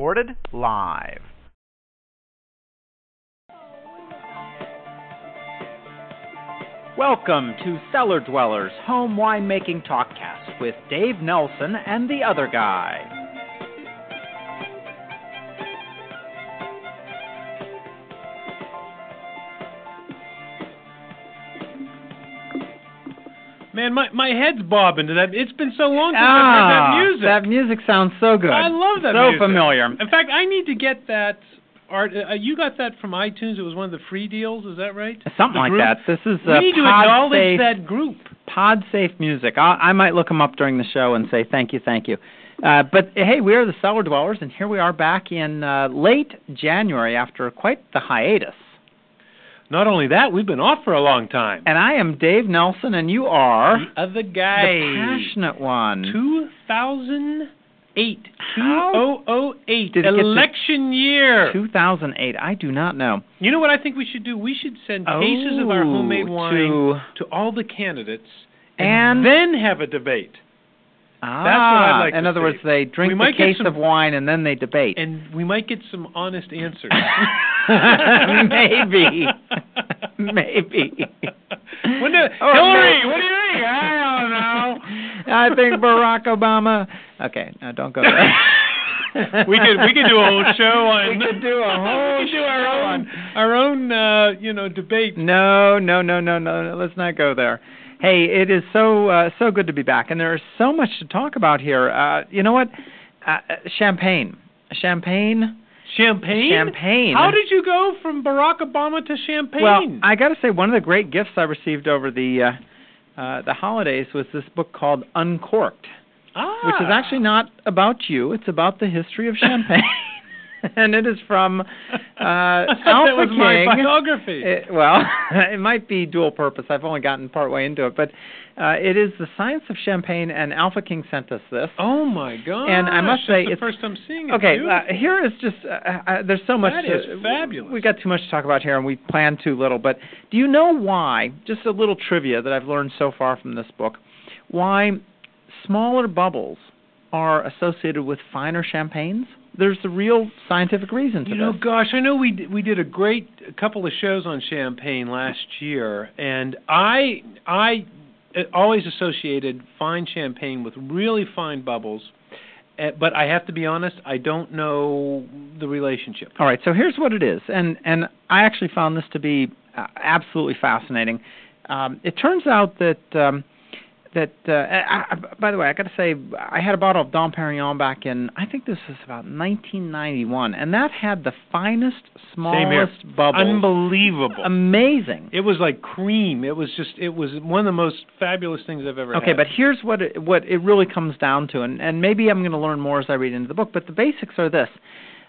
Recorded live. Welcome to Cellar Dwellers Home Winemaking Talkcast with Dave Nelson and the other guy. Man, my, my head's bobbing to that. It's been so long since I've heard that Ah, music. That music sounds so good. I love that So music. familiar. In fact, I need to get that art. Uh, you got that from iTunes. It was one of the free deals. Is that right? Something The like group? that. This is We uh, need to acknowledge safe, that group. pod safe music. I, I might look them up during the show and say thank you, thank you. Uh, but hey, we are the Cellar Dwellers, and here we are back in uh, late January after quite the hiatus. Not only that, we've been off for a long time. And I am Dave Nelson, and you are the other guy, the passionate one. 2008. How 2008. did it get to election year. 2008. I do not know. You know what I think we should do? We should send oh, cases of our Oh, homemade wine to- to all the candidates And- then have a debate. Ah, what I'd like in other words, they drink We the case some- of wine and then they debate. And we might get some honest answers. Maybe. Maybe. When the- Or Hillary, maybe- what do you think? I don't know. I think Barack Obama. Okay, no, don't go there. we could we could do a whole show on We could do a whole we could do our show own on- our own uh, you know debate. No, no, no, no, no, no. Let's not go there. Hey, it is so uh, so good to be back, and there is so much to talk about here. Uh, you know what? Uh, champagne, champagne, Champagne. champagne. How did you go from Barack Obama to champagne? Well, I got to say, one of the great gifts I received over the uh, uh, the holidays was this book called Uncorked, ah. which is actually not about you. It's about the history of champagne, and it is from uh, Alpha that was King. my biography. It, well, it might be dual purpose. I've only gotten part way into it, but uh, it is the science of champagne, and Alpha King sent us this. oh my god! And I must say, the it's- first I'm seeing it. Okay, uh, here is just uh, uh, there's so much. That to, is fabulous. We got too much to talk about here, and we planned too little. But do you know why? Just a little trivia that I've learned so far from this book. Why smaller bubbles are associated with finer champagnes? There's a real scientific reason to You know, this. gosh, I know we d- we did a great couple of shows on champagne last year, and I I uh, always associated fine champagne with really fine bubbles, uh, but I have to be honest, I don't know the relationship. All right, so here's what it is, and and I actually found this to be uh, absolutely fascinating. Um, it turns out that um, that uh, I, I, by the way, I got to say I had a bottle of Dom Perignon back in I think this was about 1991, and that had the finest, smallest bubbles. Unbelievable. Amazing. it was like cream. It was just it was one of the most fabulous things I've ever had. Okay, had. but here's what it, what it really comes down to, and, and maybe I'm going to learn more as I read into the book. But the basics are this: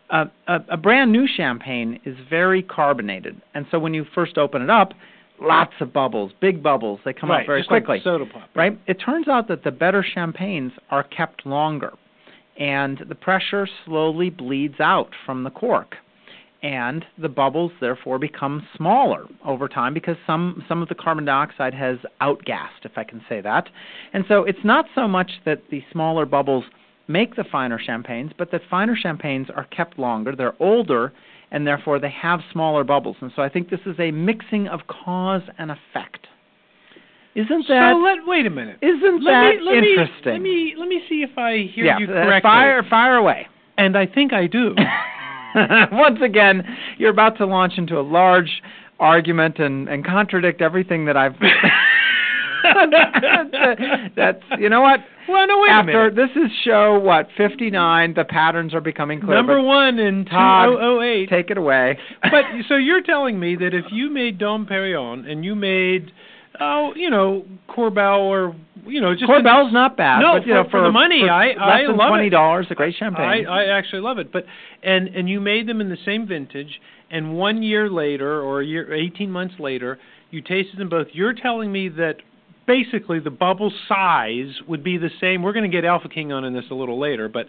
uh, a, a brand new champagne is very carbonated, and so when you first open it up, lots of bubbles, big bubbles. They come right, out very just like quickly. soda pop. right? It turns out that the better champagnes are kept longer, and the pressure slowly bleeds out from the cork. And the bubbles therefore become smaller over time because some, some of the carbon dioxide has outgassed, if I can say that. And so it's not so much that the smaller bubbles make the finer champagnes, but that finer champagnes are kept longer, they're older, and therefore they have smaller bubbles. And so I think this is a mixing of cause and effect. Isn't that so let wait a minute. isn't let that me, let interesting? Me, let me let me see if I hear yeah, you uh, correctly. fire fire away. And I think I do. Once again, you're about to launch into a large argument and, and contradict everything that I've. That's you know what? Well, no, wait a After minute. this is show what 59, the patterns are becoming clear. Number one in Todd, 2008. Take it away. but so you're telling me that if you made Dom Perignon and you made oh, you know, Korbel or you know, just Korbel's not bad. No, but, you know, for- for the money, for I- I love it. twenty dollars, a great champagne. I, I actually love it. But and and you made them in the same vintage, and one year later or a year, eighteen months later, you tasted them both. You're telling me that basically the bubble size would be the same. We're going to get Alpha King on in this a little later, but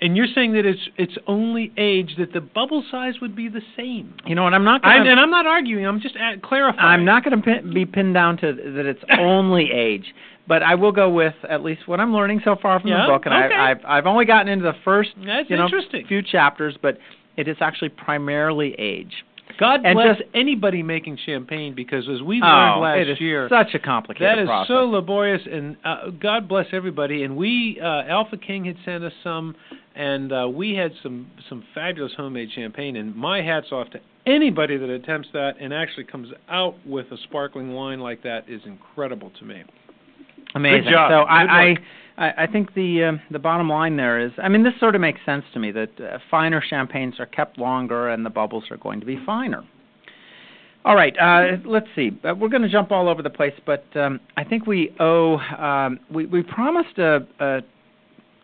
and you're saying that it's it's only age that the bubble size would be the same. you know what? I'm not. Gonna, and I'm not arguing. I'm just at, clarifying. I'm not going to pin, be pinned down to that it's only age, but I will go with at least what I'm learning so far from Yeah? the book, and Okay. I, I've I've only gotten into the first That's you know few chapters, but it is actually primarily age. God and bless just- anybody making champagne because as we oh, learned last it is year, such a complicated That is process. so laborious, and uh, God bless everybody. And we, uh, Alpha King had sent us some, and uh, we had some some fabulous homemade champagne. And my hats off to anybody that attempts that and actually comes out with a sparkling wine like that is incredible to me. Amazing. job. So Good I, I work. I I think the um, the bottom line there is, I mean, this sort of makes sense to me that uh, finer champagnes are kept longer and the bubbles are going to be finer. All right, uh, let's see. Uh, we're going to jump all over the place, but um, I think we owe um, we we promised a, a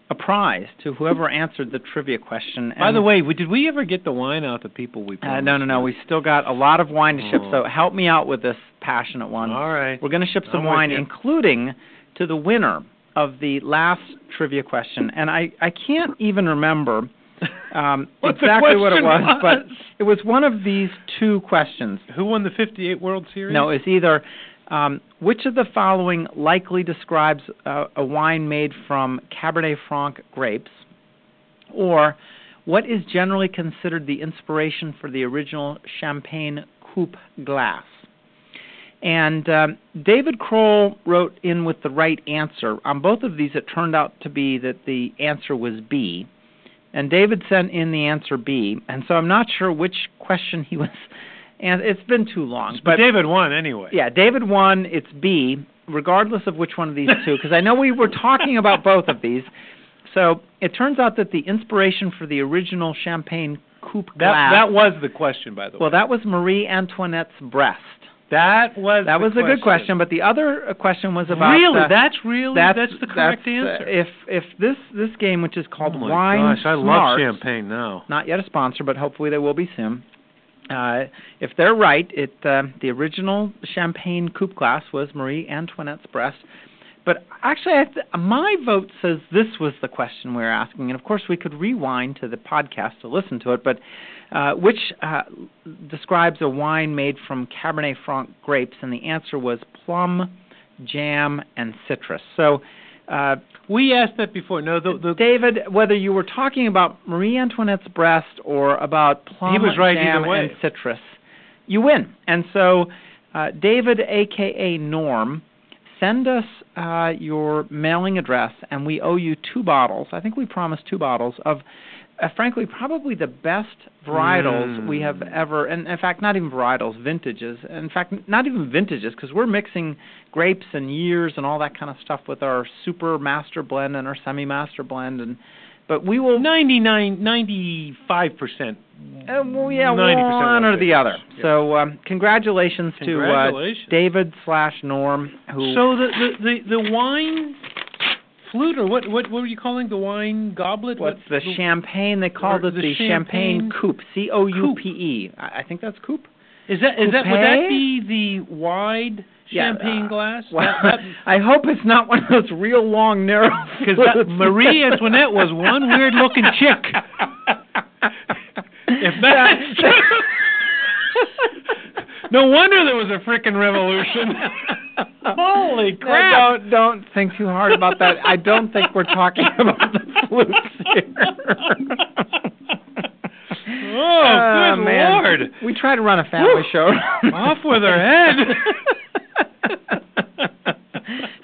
a prize to whoever answered the trivia question. By the way, did we ever get the wine out to people we? uh, promised? no, no, no. We still got a lot of wine to ship, Oh. so help me out with this passionate one. All right. We're going to ship some I'm wine, including to the winner of the last trivia question. And I, I can't even remember um, exactly what it question was, but it was one of these two questions. Who won the '58 World Series? No, it's either um, which of the following likely describes uh, a wine made from Cabernet Franc grapes, or what is generally considered the inspiration for the original Champagne coupe glass. And um, David Kroll wrote in with the right answer. On both of these, it turned out to be that the answer was B. And David sent in the answer B. And so I'm not sure which question he was. And it's been too long. but David won anyway. Yeah, David won. It's B, regardless of which one of these two, because I know we were talking about both of these. So it turns out that the inspiration for the original Champagne coupe That glass. that was the question, by the way. well, that was Marie Antoinette's breast. That was That the was a good question, but the other uh, question was about really, uh, that's really that's, the correct that's, uh, answer. if if this this game, which is called oh my Wine gosh, I love champagne now. not yet a sponsor, but hopefully they will be soon. Uh, if they're right, it uh, the original champagne coupe glass was Marie Antoinette's breast. But actually, I th- my vote says this was the question we were asking, and of course we could rewind to the podcast to listen to it. But uh, which uh, describes a wine made from Cabernet Franc grapes, and the answer was plum, jam, and citrus. So. Uh, We asked that before. No, the, the David, whether you were talking about Marie Antoinette's breast or about plum right jam and citrus, you win. And so, uh, David, aka Norm, send us uh, your mailing address, and we owe you two bottles. I think we promised two bottles of, uh, frankly, probably the best varietals we have Mm. ever. And in fact, not even varietals, vintages. In fact, not even vintages, because we're mixing grapes and years and all that kind of stuff with our super master blend and our semi master blend. And but we will 99, 95 percent. uh, well, yeah, 90% one or the other. Yeah. So um, congratulations, Congratulations. to uh, David slash Norm who. So the, the the the wine flute or what what what were you calling the wine goblet? What's What- the champagne? They called it the the, champagne, champagne coupe. C O U P E. I I think that's coupe. Is that is that would that be the wide Yeah, champagne uh, glass? Well, that- I hope it's not one of those real long, narrow. Because. Marie Antoinette was one weird looking chick. If that, no wonder there was a frickin' revolution. Holy No, crap! don't don't think too hard about that. I don't think we're talking about the flutes here. Oh, Uh, good man. lord! We try to run a family Whew. show. Off with her head.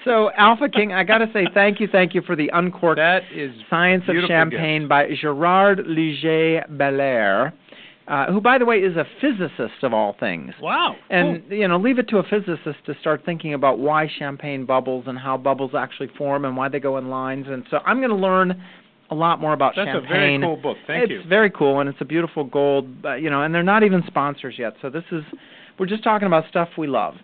so, Alpha King, I got to say thank you, thank you for the uncorked That is Science of Champagne by Gerard Liger Belair, uh, who, by the way, is a physicist of all things. wow. And you know, leave it to a physicist to start thinking about why champagne bubbles and how bubbles actually form and why they go in lines. And so I'm going to learn a lot more about champagne. That's a very cool book. Thank it's you. It's very cool and it's a beautiful gold. Uh, you know, and they're not even sponsors yet. So this is we're just talking about stuff we love.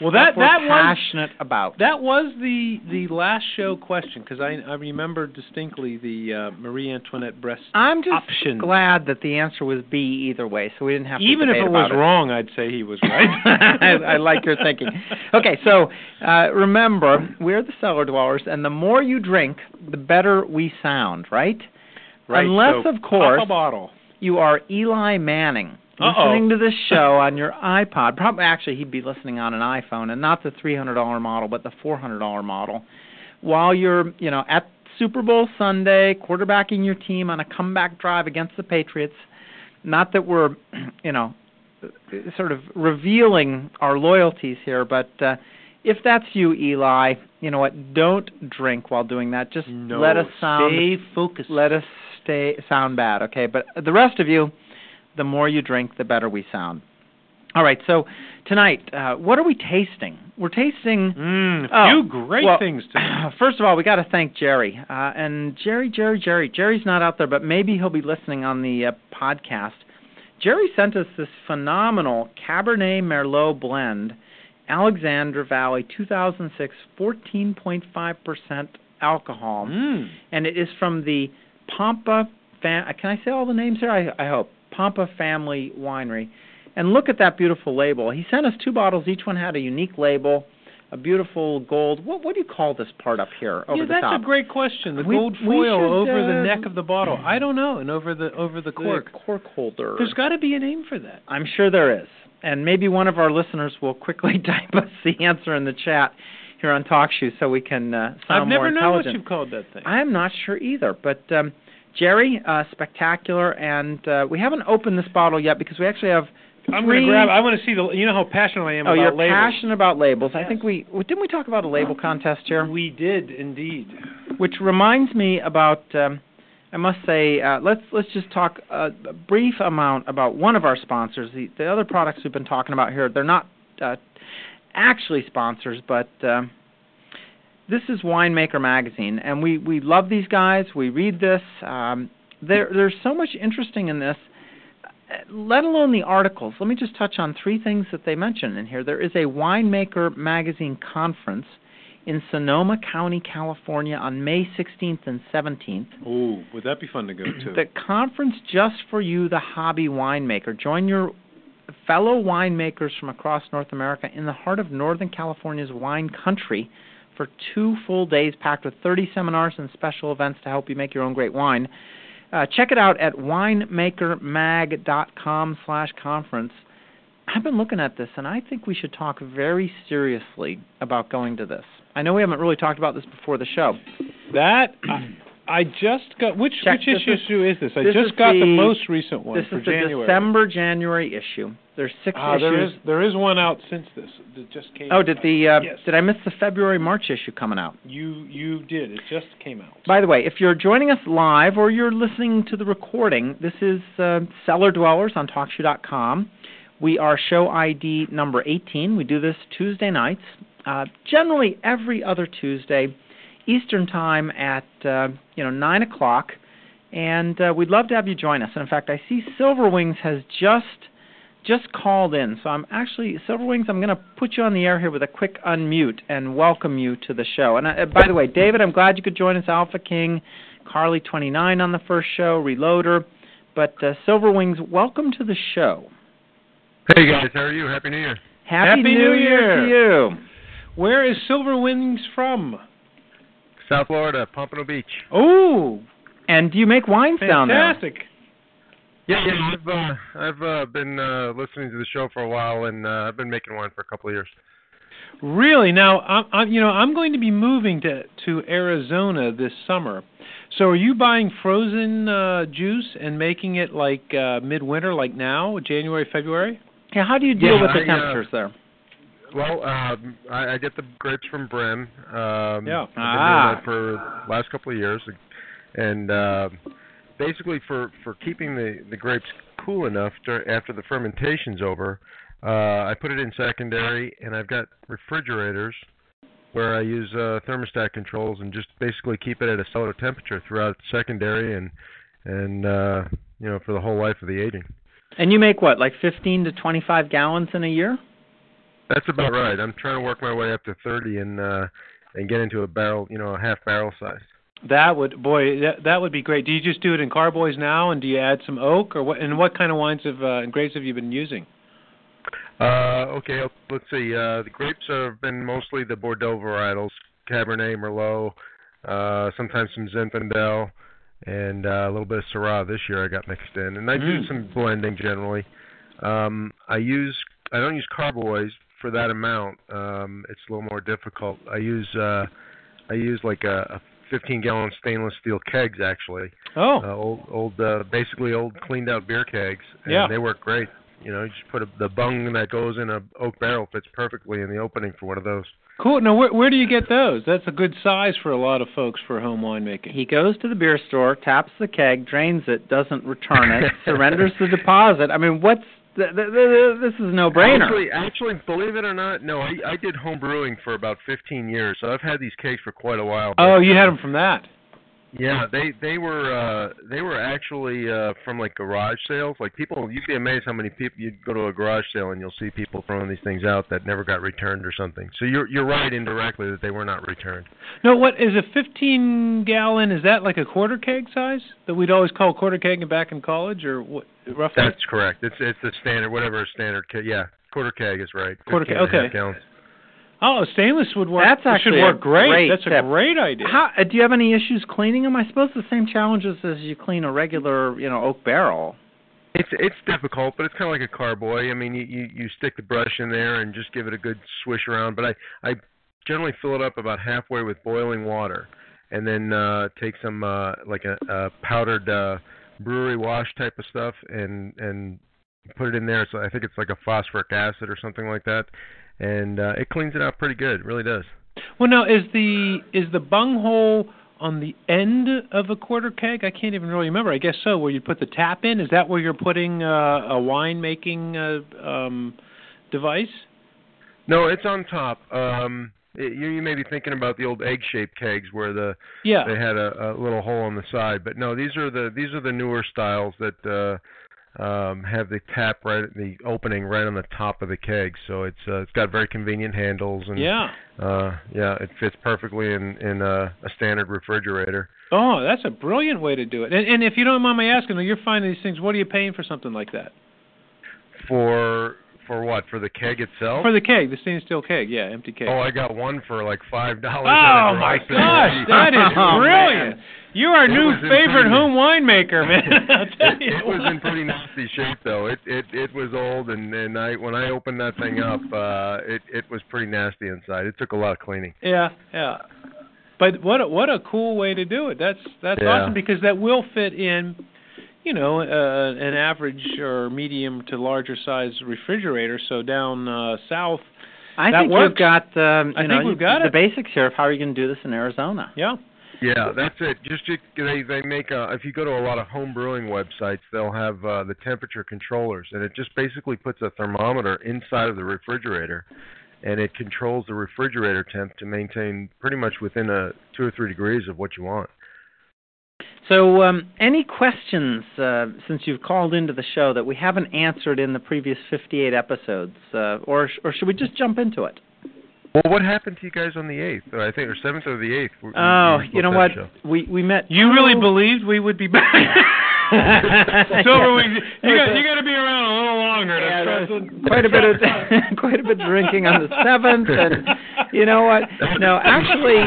Well, that- that was- passionate about. That was the the last show question because I I remember distinctly the uh, Marie Antoinette breast. Option. I'm just option. glad that the answer was B either way, so we didn't have to Even if it was about wrong, I'd say he was right. I, I like your thinking. Okay, so uh, remember, we're the cellar dwellers, and the more you drink, the better we sound, right? right. Unless, so of course, you are Eli Manning. Uh-oh. Listening to this show on your iPod, probably actually he'd be listening on an iPhone, and not the three hundred dollar model, but the four hundred dollar model, while you're, you know, at Super Bowl Sunday, quarterbacking your team on a comeback drive against the Patriots. Not that we're, you know, sort of revealing our loyalties here, but uh, if that's you, Eli, you know what? Don't drink while doing that. Just No, let us sound stay focused. let us stay sound bad, okay? But the rest of you, the more you drink, the better we sound. All right, so tonight, uh, what are we tasting? We're tasting. Mm, a Oh, few great well, things to First of all, we got to thank Jerry. Uh, and Jerry, Jerry, Jerry. Jerry's not out there, but maybe he'll be listening on the uh, podcast. Jerry sent us this phenomenal Cabernet Merlot blend, Alexander Valley 2006, 14.5% alcohol Mm. and it is from the Pampa. Fam- can I say all the names here? I, I hope Pampa Family Winery. And look at that beautiful label. He sent us two bottles. Each one had a unique label, a beautiful gold. What what do you call this part up here over yeah, the that's a great question. The We- gold foil should, over the uh, neck of the bottle. I don't know, and over the over the The cork. cork holder. There's got to be a name for that. I'm sure there is. And maybe one of our listeners will quickly type us the answer in the chat here on TalkShoe so we can uh, sound I've never known what you've called that thing. I'm not sure either, but um, Jerry, uh, spectacular, and uh, we haven't opened this bottle yet because we actually have. I'm going to grab. I want to see the. You know how passionate I am Oh, about you're labels. passionate about labels. I think we didn't we talk about a label contest here, We did indeed. which reminds me about. Um, I must say, uh, let's let's just talk a, a brief amount about one of our sponsors. The, the other products we've been talking about here, they're not uh, actually sponsors, but. Um, this is Winemaker Magazine, and we, we love these guys. We read this. Um, there, there's so much interesting in this, let alone the articles. Let me just touch on three things that they mention in here. There is a Winemaker Magazine conference in Sonoma County, California on May 16th and 17th. Oh, would that be fun to go to? The conference just for you, the hobby winemaker. Join your fellow winemakers from across North America in the heart of Northern California's wine country for two full days packed with 30 seminars and special events to help you make your own great wine. Uh, check it out at winemakermag.com slash conference. I've been looking at this, and I think we should talk very seriously about going to this. I know we haven't really talked about this before the show. that I, just got. Which Check, which this issue is, this? I this just is got the, the- most recent one this for is the January. December January issue. There's six Ah, issues. there is there is one out since this that just came. Oh, did the uh, yes. did I miss the February March issue coming out? you you did? It just came out. By the way, if you're joining us live or you're listening to the recording, this is uh, Cellar Dwellers on TalkShoe.com. We are show ID number 18. We do this Tuesday nights, uh, generally every other Tuesday, Eastern Time at uh, you know nine o'clock, and uh, we'd love to have you join us. And in fact, I see Silver Wings has just just called in, so I'm actually Silver Wings. I'm going to put you on the air here with a quick unmute and welcome you to the show. And uh, by the way, David, I'm glad you could join us. Alpha King, Carly 29 on the first show, Reloader, but uh, Silver Wings, welcome to the show. Hey guys, how are you? Happy New Year. Happy, Happy New, New Year to you. Where is Silver Wings from? South Florida, Pompano Beach. Oh, And do you make wines down there? fantastic! Yeah, yeah. I've uh, I've uh, been uh, listening to the show for a while, and uh, I've been making wine for a couple of years. Really? Now, I'm, I'm, you know, I'm going to be moving to to Arizona this summer. So, are you buying frozen uh, juice and making it like uh, midwinter, like now, January, February? Yeah, how do you deal Yeah, with the I, uh, temperatures there? Well, um, I, I get the grapes from Brehm. Um, Yeah. I've been Ah. doing that for the last couple of years, and uh, basically for for keeping the the grapes cool enough dur- after the fermentation's over, uh, I put it in secondary, and I've got refrigerators where I use uh, thermostat controls and just basically keep it at a cellar temperature throughout secondary and and uh, you know for the whole life of the aging. And you make what, like 15 to 25 gallons in a year? That's about right. I'm trying to work my way up to 30 and uh and get into a barrel, you know, a half barrel size. That would boy that that would be great. Do you just do it in carboys now, and do you add some oak, or what? And what kind of wines have uh, and grapes have you been using? Uh, okay, let's see. Uh, the grapes have been mostly the Bordeaux varietals, Cabernet, Merlot, uh, sometimes some Zinfandel, and uh, a little bit of Syrah. This year I got mixed in, and I do Mm. some blending generally. Um, I use I don't use carboys for that amount. Um, it's a little more difficult. I use uh, I use like a, a 15 gallon stainless steel kegs actually. Oh, Uh, old old uh, basically old cleaned out beer kegs, and Yeah. they work great. You know, you just put a, the bung that goes in a oak barrel fits perfectly in the opening for one of those. cool. Now, where where do you get those? That's a good size for a lot of folks for home winemaking. He goes to the beer store, taps the keg, drains it, doesn't return it, surrenders the deposit. I mean, what's th- th- th- this is no-brainer. Actually, actually, believe it or not, no, I, I did home brewing for about 15 years, so I've had these cakes for quite a while. Oh, you had them from that. Yeah, they they were uh they were actually uh from like garage sales. Like people you'd be amazed how many people you'd go to a garage sale and you'll see people throwing these things out that never got returned or something. So you're you're right indirectly that they were not returned. No, what is a 15 gallon? Is that like a quarter keg size that we'd always call quarter keg back in college, or what? Roughly. That's correct. It's it's the standard whatever a standard keg. Yeah, quarter keg is right. Quarter keg, and a half okay. gallons. Oh, stainless would work. That's should actually a work great. great That's tip. a great idea. How, uh, do you have any issues cleaning them? I suppose the same challenges as you clean a regular, you know, oak barrel. It's it's difficult, but it's kind of like a carboy. I mean, you, you you stick the brush in there and just give it a good swish around. But I I generally fill it up about halfway with boiling water, and then uh take some uh like a, a powdered uh brewery wash type of stuff and and put it in there. So I think it's like a phosphoric acid or something like that, and uh, it cleans it out pretty good. It really does. Well, now is the is the bung hole on the end of a quarter keg? I can't even really remember. I guess so. Where you put the tap in? Is that where you're putting uh, a wine making uh, um, device? No, it's on top. Um, it, you, you may be thinking about the old egg-shaped kegs where the Yeah. they had a, a little hole on the side. But no, these are the these are the newer styles that uh, um, have the tap right at the opening right on the top of the keg. So it's uh, it's got very convenient handles and Yeah. uh, yeah, it fits perfectly in in a, a standard refrigerator. Oh, that's a brilliant way to do it. And, and if you don't mind me asking, you're finding these things, what are you paying for something like that? For for what? For the keg itself? For the keg, the stainless steel keg. Yeah, empty keg. oh, I got one for like five dollars. Oh my gosh, that is Oh, brilliant! You're our It new favorite pretty- home winemaker, man. I'll tell it, you it was in pretty nasty shape though. It it it was old and and I when I opened that thing up, uh it it was pretty nasty inside. It took a lot of cleaning. Yeah, yeah. But what a, what a cool way to do it. That's that's Yeah. awesome because that will fit in, you know, uh, an average or medium to larger size refrigerator. So down uh, south, I That think works. you've got, um, I you think know, we've got the it. basics here of how are you're going to do this in Arizona. yeah. Yeah, that's it. Just you, they they make uh if you go to a lot of home brewing websites, they'll have uh the temperature controllers and it just basically puts a thermometer inside of the refrigerator and it controls the refrigerator temp to maintain pretty much within a 2 or 3 degrees of what you want. So, um, any questions uh, since you've called into the show that we haven't answered in the previous 58 episodes, uh, or or should we just jump into it? Well, what happened to you guys on the 8th? I think or 7th or the 8th? Oh, were you know what? to have a show. We we met. You really two- believed we would be back? so we, you got you got to be around a little longer. to Yeah, trust quite a bit of quite a bit of drinking on the seventh, and you know what? No, actually,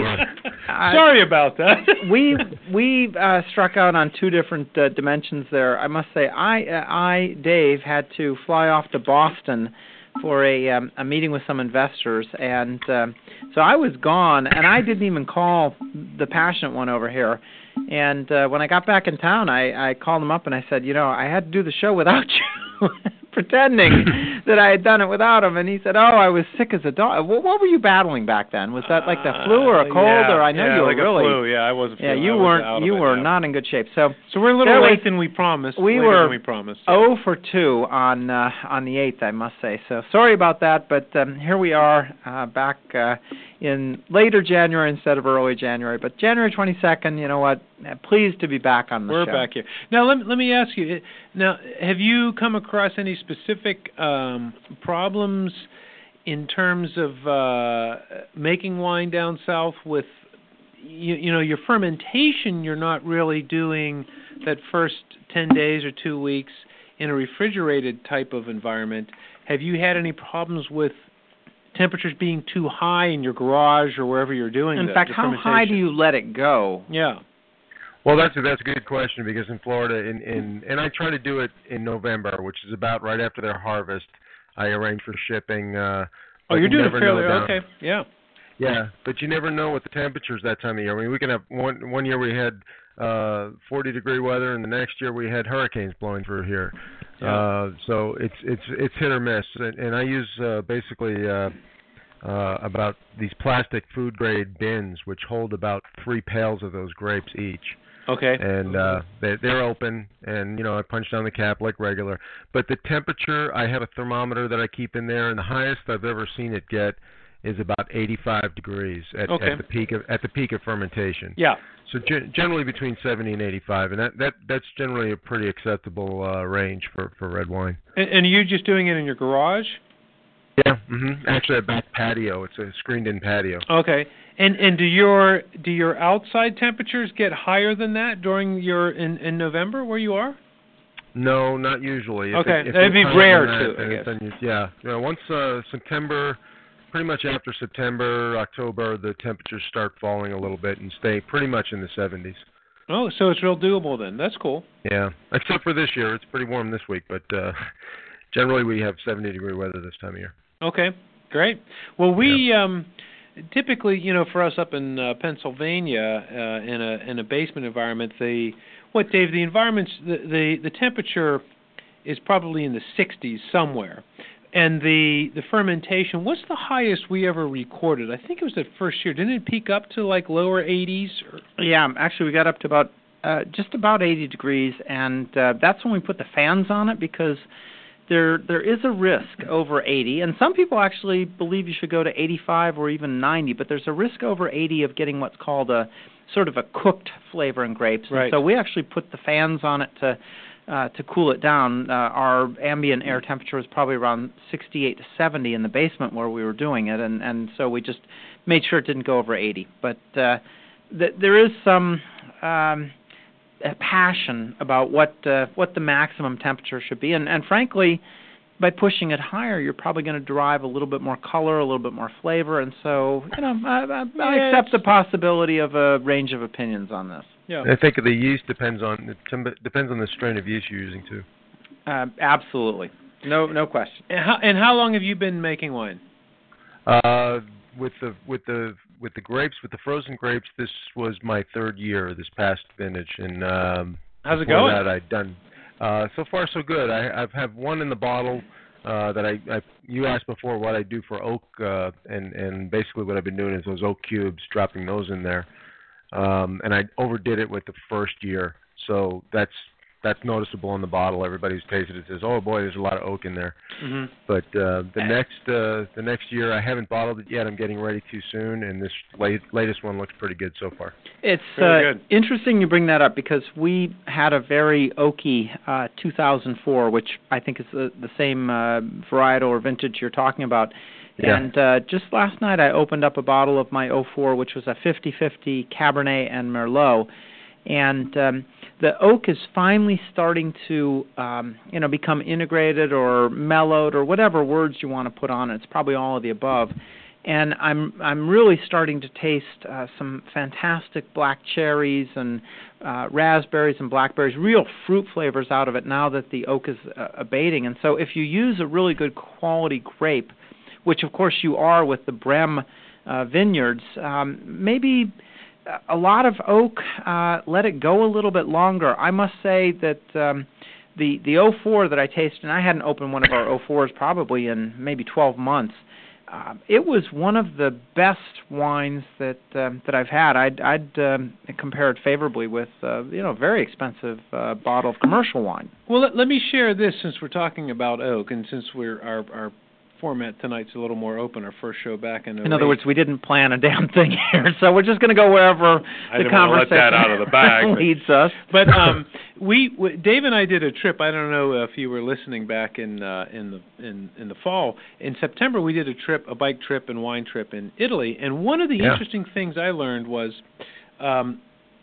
I- Sorry about that. we we uh, struck out on two different uh, dimensions there. I must say, I uh, I Dave had to fly off to Boston for a um, a meeting with some investors, and um, so I was gone, and I didn't even call the passionate one over here. And uh, when I got back in town, I I called him up and I said, you know, I had to do the show without you. Pretending that I had done it without him and he said, "Oh, I was sick as a dog." What, what were you battling back then? Was that like the flu or a Uh, cold yeah, or I know yeah, you were like really a flu. Yeah, I wasn't. yeah, feeling- you weren't. You it, were yeah. not in good shape. So So we're a little late than we promised. we were- than we promised. oh for two on uh, on the eighth, I must say. So sorry about that, but um, here we are uh, back uh, in later January instead of early January. But January twenty second, you know what? Uh, Pleased to be back on the We're show. back here now. Let me, let me ask you. Now, have you come across any specific um, problems in terms of uh, making wine down south with you, you know your fermentation you're not really doing that first 10 days or 2 weeks in a refrigerated type of environment have you had any problems with temperatures being too high in your garage or wherever you're doing In the, fact, the how high do you let it go? yeah Well, that's a, that's a good question because in Florida, in, in and I try to do it in November, which is about right after their harvest. I arrange for shipping. Uh, oh you're doing it never fairly okay yeah Yeah, but you never know what the temperatures that time of year. I mean, we can have one one year we had uh 40 degree weather, and the next year we had hurricanes blowing through here. Yeah. Uh, so it's it's it's hit or miss, and, and I use uh, basically uh, uh, about these plastic food grade bins, which hold about three pails of those grapes each okay and uh they they're open and you know I punch down the cap like regular. But the temperature I have a thermometer that I keep in there and the highest I've ever seen it get is about 85 degrees at, Okay. at the peak of at the peak of fermentation. yeah So ge- generally between 70 and 85 and that that that's generally a pretty acceptable uh range for for red wine. and, and are you just doing it in your garage Yeah, mhm. Actually a back patio. It's a screened in patio. Okay. And and do your do your outside temperatures get higher than that during your in in November where you are? No, not usually. If Okay, it, that'd be rare too, then yeah, yeah. Once uh, September, pretty much after September, October, the temperatures start falling a little bit and stay pretty much in the 70s. Oh, so it's real doable then. That's cool. Yeah, except for this year, it's pretty warm this week, but uh, generally we have 70 degree weather this time of year. Okay. Great. Well, we um typically, you know, for us up in uh, Pennsylvania uh in a in a basement environment, the what Dave, the environment's the the, the temperature is probably in the 60s somewhere. And the the fermentation, what's the highest we ever recorded? I think it was the first year. Didn't it peak up to like lower 80s? Or, Yeah, actually, we got up to about uh, just about 80 degrees, and uh, that's when we put the fans on it because there there is a risk over 80, and some people actually believe you should go to 85 or even 90, but there's a risk over 80 of getting what's called a sort of a cooked flavor in grapes. And Right. so we actually put the fans on it to uh, to cool it down. Uh, our ambient air temperature was probably around 68 to 70 in the basement where we were doing it, and and so we just made sure it didn't go over 80. But uh, th- there is some um, passion about what uh, what the maximum temperature should be, and and frankly, by pushing it higher, you're probably going to derive a little bit more color, a little bit more flavor, and so you know I, I, I accept the possibility of a range of opinions on this. Yeah. And I think the yeast depends on it depends on the strain of yeast you're using too. Uh, absolutely, no no question. And how, and how long have you been making wine? Uh, with the with the with the grapes, with the frozen grapes, this was my third year this past vintage, and um, How's it going? that I'd done. Uh, so far, so good. I I've have one in the bottle uh, that I, I you asked before what I do for oak, uh, and and basically what I've been doing is those oak cubes, dropping those in there, um, and I overdid it with the first year, so that's that's noticeable in the bottle. Everybody's tasted it says, "Oh boy, there's a lot of oak in there." Mm-hmm. But uh, the next uh, the next year, I haven't bottled it yet. I'm getting ready to soon, and this late, latest one looks pretty good so far. It's uh, good. interesting you bring that up because we had a very oaky uh, 2004, which I think is the, the same uh, varietal or vintage you're talking about. Yeah. And uh, just last night I opened up a bottle of my 04, which was a 50-50 Cabernet and Merlot, and um, the oak is finally starting to, um, you know, become integrated or mellowed or whatever words you want to put on it. It's probably all of the above and I'm I'm really starting to taste uh, some fantastic black cherries and uh, raspberries and blackberries, real fruit flavors out of it now that the oak is uh, abating. And so, if you use a really good quality grape, which of course you are with the Brehm uh, vineyards, um, maybe a lot of oak, uh, let it go a little bit longer. I must say that. Um, the the 04 that I tasted, and I hadn't opened one of our 04s probably in maybe 12 months um, it was one of the best wines that um, that I've had. I'd I'd um, compare it favorably with uh, you know very expensive uh, bottle of commercial wine. Well, let, let me share this since we're talking about oak, and since we're our our format tonight's a little more open. Our first show back in. In other words, we didn't plan a damn thing here, so we're just going to go wherever I the didn't let conversation that out of the bag, but- leads us. But um, we, w Dave and I did a trip. I don't know if you were listening back in uh, in the in in the fall. In September, we did a trip, a bike trip and wine trip in Italy. And one of the Yeah. interesting things I learned was, um,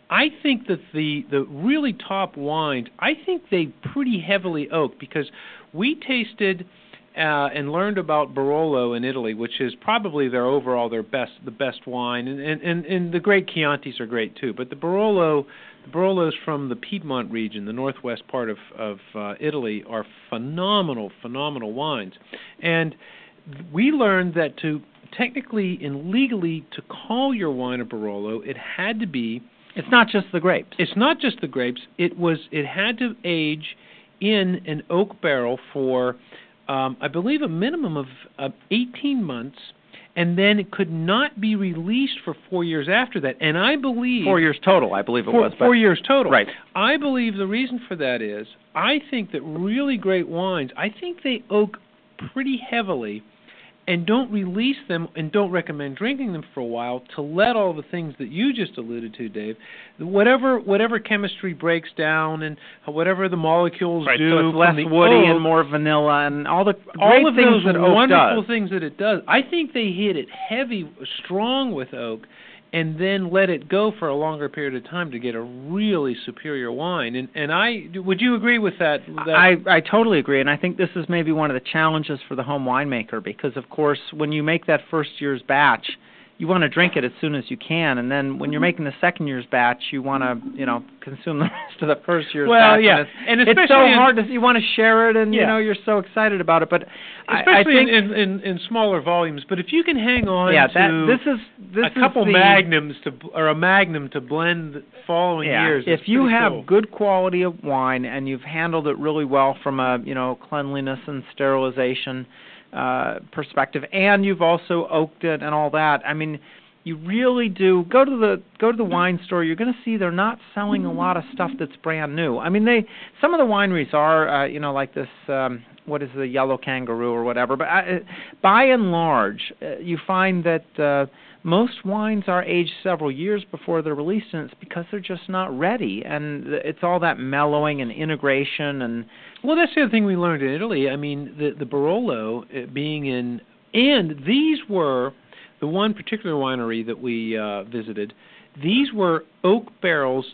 I think that the the really top wines, I think they pretty heavily oak because we tasted. Uh, and learned about Barolo in Italy, which is probably their overall their best the best wine, and and and, and the great Chiantis are great too. But the Barolo the Barolos from the Piedmont region, the northwest part of of uh, Italy, are phenomenal, phenomenal wines. And we learned that to technically and legally to call your wine a Barolo, it had to be. It's not just the grapes. It's not just the grapes. It was. It had to age in an oak barrel for, um, I believe, a minimum of uh, 18 months. And then it could not be released for four years after that. And I believe Four years total, I believe it four, was. but- four years total. Right. I believe the reason for that is I think that really great wines, I think they oak pretty heavily and don't release them and don't recommend drinking them for a while to let all the things that you just alluded to, Dave, whatever whatever chemistry breaks down and whatever the molecules Right, do so it's less woody oak, and more vanilla and all the all of those wonderful does. things that it does. I think they hit it heavy, strong with oak, and then let it go for a longer period of time to get a really superior wine. And and I would you agree with that? that I, I totally agree, and I think this is maybe one of the challenges for the home winemaker because, of course, when you make that first year's batch, you want to drink it as soon as you can, and then when you're Mm-hmm. making the second year's batch, you want to, you know, consume the rest of the first year's Well, batch. yeah, and it's, and it's so especially hard to. You want to share it, and you know, you're so excited about it, but I- I, especially think, in, in, in smaller volumes. But if you can hang on yeah, to that this is this a couple the, magnums to or a magnum to blend the following yeah. years, If you have cool. good quality of wine and you've handled it really well from a you know cleanliness and sterilization uh, perspective, and you've also oaked it and all that, I mean, you really do go to the go to the wine store. You're going to see they're not selling a lot of stuff that's brand new. I mean, they some of the wineries are uh, you know like this. Um, what is the yellow kangaroo or whatever? But I, by and large, uh, you find that uh, most wines are aged several years before they're released, and it's because they're just not ready. And it's all that mellowing and integration and Well, that's the other thing we learned in Italy. I mean, the the Barolo uh, being in, and these were the one particular winery that we uh, visited. These were oak barrels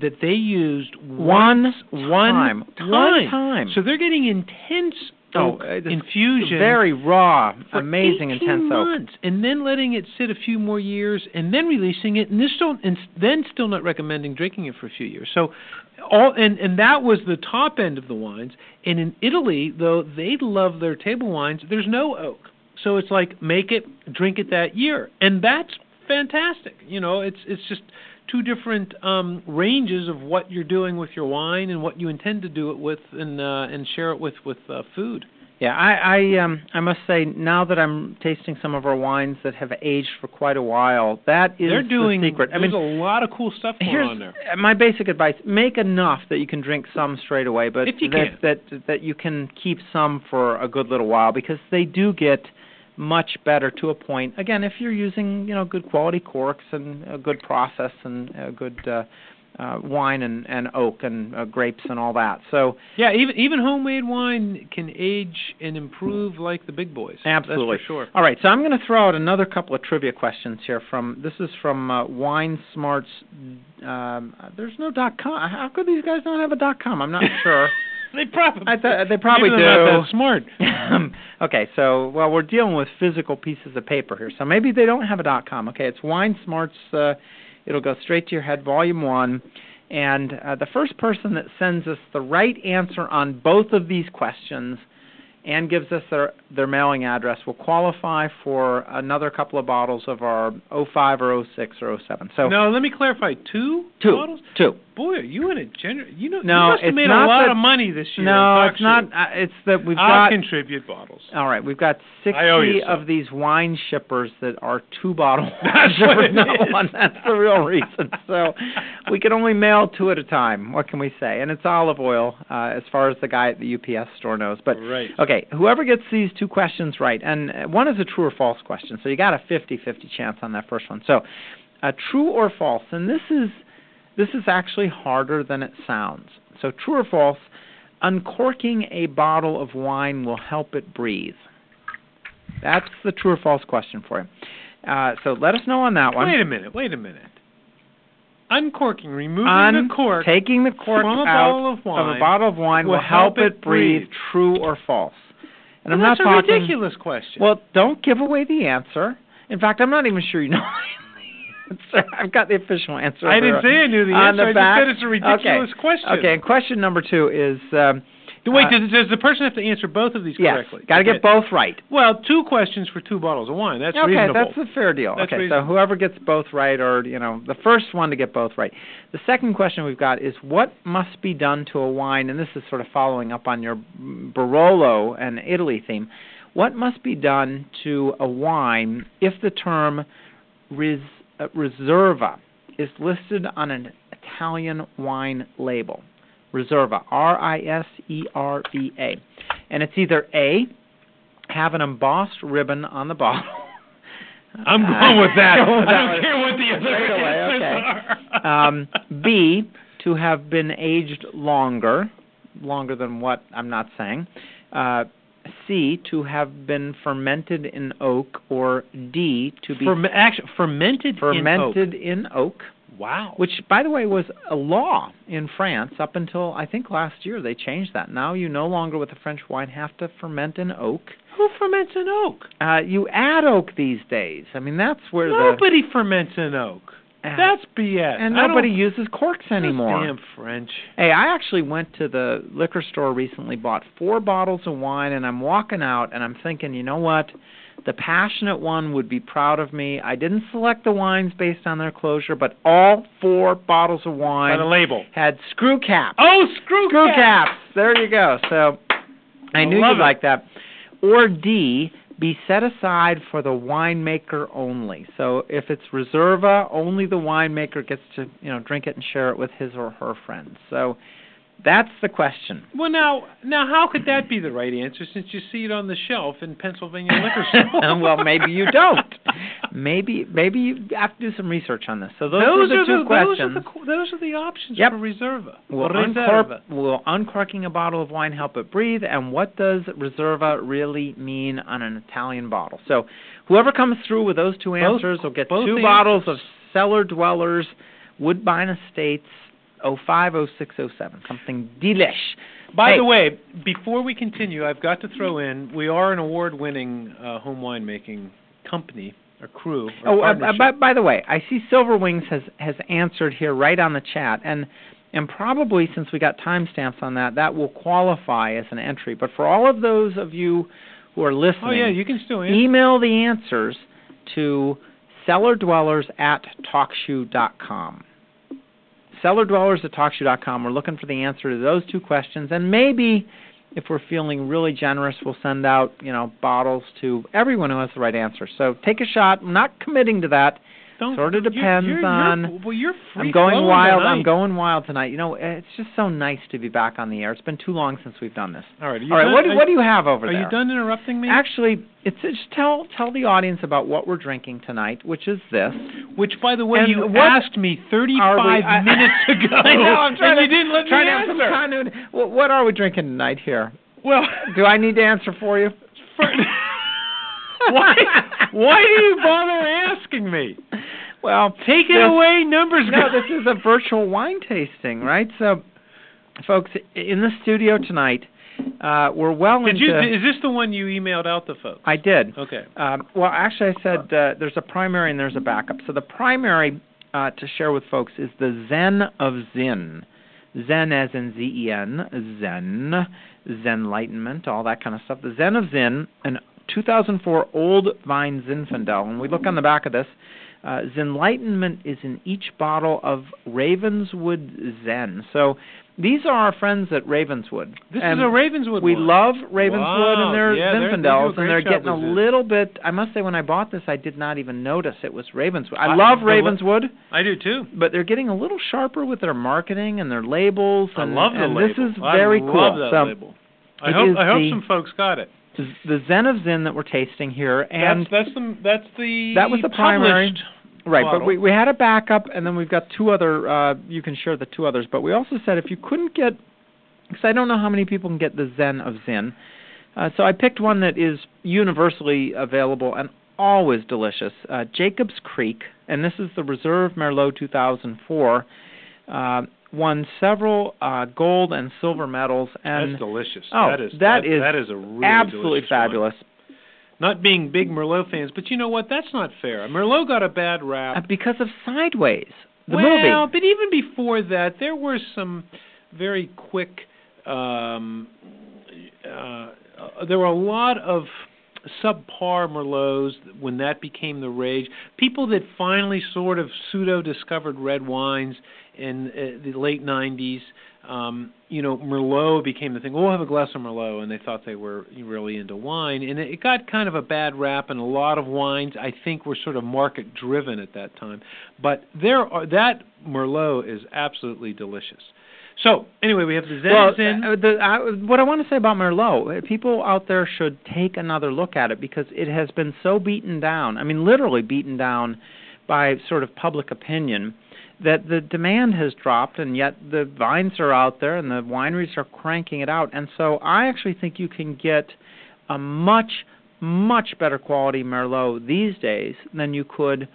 that they used One once- one time. time. One time. So they're getting intense Oh, oak uh, infusion. very raw, amazing 18 intense oak. months, and then letting it sit a few more years, and then releasing it, and this still, and then still not recommending drinking it for a few years. So, all and and that was the top end of the wines. And in Italy, though they love their table wines, there's no oak, so it's like make it, drink it that year, and that's fantastic. You know, it's it's just two different um ranges of what you're doing with your wine and what you intend to do it with and uh and share it with with uh, food Yeah, I I um I must say now that I'm tasting some of our wines that have aged for quite a while, that is They're doing. the secret. I there's mean, a lot of cool stuff going here's on there. uh, my basic advice: make enough that you can drink some straight away, but If you that that that you can keep some for a good little while because they do get much better to a point. Again, if you're using you know good quality corks and a good process and a good uh, uh, wine and and oak and uh, grapes and all that. So Yeah, even even homemade wine can age and improve like the big boys. Absolutely. Sure. All right, so I'm going to throw out another couple of trivia questions here. From this is from uh, Wine Smarts. Um, there's no dot com. How could these guys not have a dot com? I'm not sure. They probably I th- they probably do. they're not that smart. Okay, so well, we're dealing with physical pieces of paper here, so maybe they don't have a dot com. Okay, it's Wine Smarts. Uh, it'll go straight to your head, Volume One, and uh, the first person that sends us the right answer on both of these questions and gives us their their mailing address will qualify for another couple of bottles of our 05 or 06 or 07. So no, let me clarify. Two two, bottles. two. Boy, are you in a gener? You know, No, you must have made a lot that- of money this year. no, it's not. Uh, it's that we've. I'll got. contribute bottles. all right, we've got sixty of these wine shippers that are two bottle That's shippers, what it not is. one. That's the real reason. So we can only mail two at a time. What can we say? And it's olive oil, uh, as far as the guy at the UPS store knows. But right. Okay, whoever gets these two questions right, and one is a true or false question, so you got a 50-50 chance on that first one. So, uh, true or false, and this is this is actually harder than it sounds. So, true or false, uncorking a bottle of wine will help it breathe. That's the true or false question for you. Uh, so let us know on that one. Wait a minute. Wait a minute. Uncorking, removing Un- the cork. taking the cork from a bottle of wine a bottle of wine will, help it breathe. True or false? And I'm Well, not that's a talking. ridiculous question. Well, don't give away the answer. In fact, I'm not even sure you know. answer. I've got the official answer. I didn't say I knew the answer. the I back. just said it's a ridiculous okay. question. Okay, and question number two is um, Wait, uh, does, does the person have to answer both of these yes, correctly? got to get both right. Well, two questions for two bottles of wine. That's okay, reasonable. that's a fair deal. That's okay, reasonable. so whoever gets both right, or you know, the first one to get both right. The second question we've got is what must be done to a wine, and this is sort of following up on your Barolo and Italy theme. What must be done to a wine if the term uh, Reserva is listed on an Italian wine label? Reserva, R I S E R V A. And it's either A, have an embossed ribbon on the bottle. I'm going with that. With I don't one. care what the other Straight away, okay. are. um, B, to have been aged longer, longer than what I'm not saying. Uh, C, to have been fermented in oak, or D, to be Ferme- actually, fermented, fermented in in oak. oak. Wow. Which, by the way, was a law in France up until I think last year. They changed that. Now you no longer, with a French wine, have to ferment in oak. Who ferments in oak? Uh, you add oak these days. I mean, that's where Nobody ferments in oak. Uh, That's BS. and I nobody uses corks anymore. Damn French. Hey, I actually went to the liquor store recently, bought four bottles of wine, and I'm walking out and I'm thinking, you know what? The passionate one would be proud of me. I didn't select the wines based on their closure, but all four bottles of wine the label. had screw caps. Oh, screw, screw cap. caps. There you go. So I I knew you'd it. like that. Or D, be set aside for the winemaker only. So if it's Reserva, only the winemaker gets to, you know, drink it and share it with his or her friends. So that's the question. Well, now, now, how could that be the right answer since you see it on the shelf in Pennsylvania liquor store? well, maybe you don't. Maybe maybe you have to do some research on this. So those, those are the two the, questions. Those are the, those are the options Yep. for Reserva. Will, Reserva. uncork, will uncorking a bottle of wine help it breathe? And what does Reserva really mean on an Italian bottle? So, whoever comes through with those two Both- answers will get both two answers. bottles of Cellar Dwellers Woodbine Estates 050607. Something delish. By Hey. the way, before we continue, I've got to throw in we are an award-winning uh, home winemaking company or crew. Or Oh, uh, uh, by, by the way, I see Silver Wings has has answered here right on the chat, and and probably since we got timestamps on that, that will qualify as an entry. But for all of those of you who are listening, oh yeah, you can still answer. email the answers to cellardwellers at talkshoe.com. Cellardwellers at talkshoe.com. We're looking for the answer to those two questions, and maybe if we're feeling really generous, we'll send out you know bottles to everyone who has the right answer. So take a shot. I'm not committing to that. Don't, sort of you're- depends you're, you're, on- Well, you're free I'm going wild. tonight. I'm going wild tonight. You know, it's just so nice to be back on the air. It's been too long since we've done this. All right. All right, done? what, are, what do you have over Are there? Are you done interrupting me? Actually, it's just tell tell the audience about what we're drinking tonight, which is this. Which, by the way, And you asked me 35 we- minutes ago, I know. I'm trying and to, you didn't let trying me to have some answer. continuity. What are we drinking tonight here? Well, Do I need to answer for you? for, why? Why do you bother asking me? Well, Take it away, numbers. No, guy. this is a virtual wine tasting, right? So, folks, in the studio tonight, uh, we're well Did into. you? Is this the one you emailed out to folks? I did. Okay. Um, well, actually, I said uh, there's a primary and there's a backup. So the primary uh, to share with folks is the Zen of Zin. Zen as in Z-E-N, Zen, Zenlightenment, all that kind of stuff. The Zen of Zin, an 2004 Old Vine Zinfandel. When we look on the back of this, Uh, Zenlightenment is in each bottle of Ravenswood Zen. So these are our friends at Ravenswood. This and is a Ravenswood We one. love Ravenswood Wow. and their Yeah, they're- they Zinfandels, and they're getting a little bit. I must say, when I bought this, I did not even notice it was Ravenswood. I, I- love Ravenswood, I do too. but they're getting a little sharper with their marketing and their labels. I And, love the and label. this is I very love cool. that so label. I hope I hope the- some folks got it. The Zen of Zin that we're tasting here, and that's that's the that's the That was the primary- Right, bottle. but we we had a backup, and then we've got two other. Uh, you can share the two others, but we also said if you couldn't get, because I don't know how many people can get the Zen of Zin, uh, so I picked one that is universally available and always delicious. Uh, Jacob's Creek, and this is the Reserve Merlot 2004. Uh, won several uh, gold and silver medals, and That's delicious. Oh, that is that is that is a really absolutely fabulous. Not being big Merlot fans, but you know what? That's not fair. Merlot got a bad rap. Uh, because of Sideways, the well, movie. but even before that, there were some very quick. Um, uh, there were a lot of subpar Merlots when that became the rage. People that finally sort of pseudo discovered red wines in uh, the late '90s. Um, you know, Merlot became the thing. Oh, we'll have a glass of Merlot, and they thought they were really into wine, and it got kind of a bad rap. And a lot of wines, I think, were sort of market driven at that time. But there are that Merlot is absolutely delicious. So anyway, we have the Zen well, uh, the, uh, what I want to say about Merlot, uh, people out there should take another look at it because it has been so beaten down. I mean, literally beaten down by sort of public opinion that the demand has dropped, and yet the vines are out there and the wineries are cranking it out. And so I actually think you can get a much, much better quality Merlot these days than you could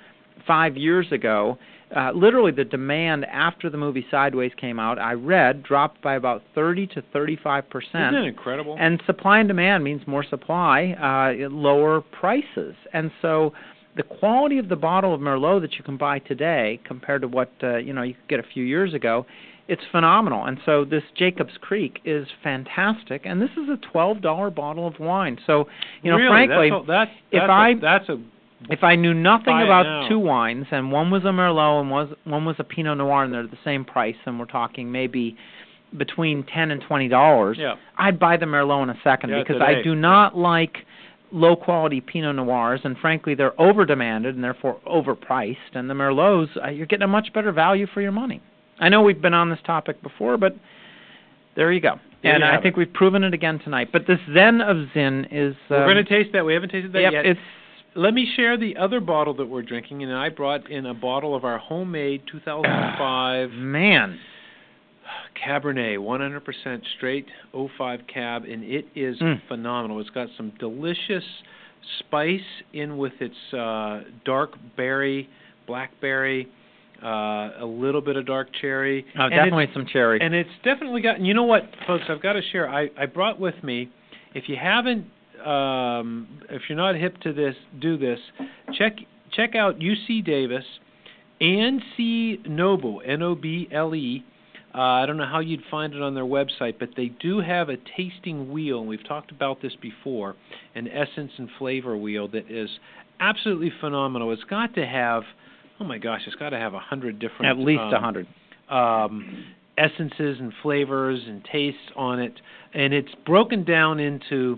five years ago. Uh, literally, the demand after the movie Sideways came out, I read, dropped by about 30 to 35 percent. Isn't that incredible? And supply and demand means more supply, uh, lower prices. And so the quality of the bottle of Merlot that you can buy today compared to what uh, you know you could get a few years ago, it's phenomenal. And so this Jacob's Creek is fantastic, and this is a twelve dollar bottle of wine. So you know, really, frankly, that's a, that's, if that's I- a, that's a if I knew nothing Buy about two wines and one was a Merlot and was one was a Pinot Noir and they're the same price and we're talking maybe between ten and twenty dollars, yeah. I'd buy the Merlot in a second Yeah, because today. I do not like low quality Pinot Noirs and frankly they're over demanded and therefore overpriced and the Merlots uh, you're getting a much better value for your money. I know we've been on this topic before, but there you go. There and you I think we've proven it again tonight. But this Zen of Zin is We're um, going to taste that. We haven't tasted that yep, yet. it's Let me share the other bottle that we're drinking, and I brought in a bottle of our homemade 2005 man. Cabernet, 100% straight 05 Cab, and it is Mm. phenomenal. It's got some delicious spice in with its uh, dark berry, blackberry, uh, a little bit of dark cherry. Oh, definitely some cherry. and it's definitely got. You know what, folks? I've got to share. I I brought with me. If you haven't, um, if you're not hip to this, do this. Check check out UC Davis and C Noble N O B L E. Uh, I don't know how you'd find it on their website, but they do have a tasting wheel, and we've talked about this before, an essence and flavor wheel that is absolutely phenomenal. It's got to have, oh my gosh, it's got to have a hundred different, At least um, a hundred. um, essences and flavors and tastes on it, and it's broken down into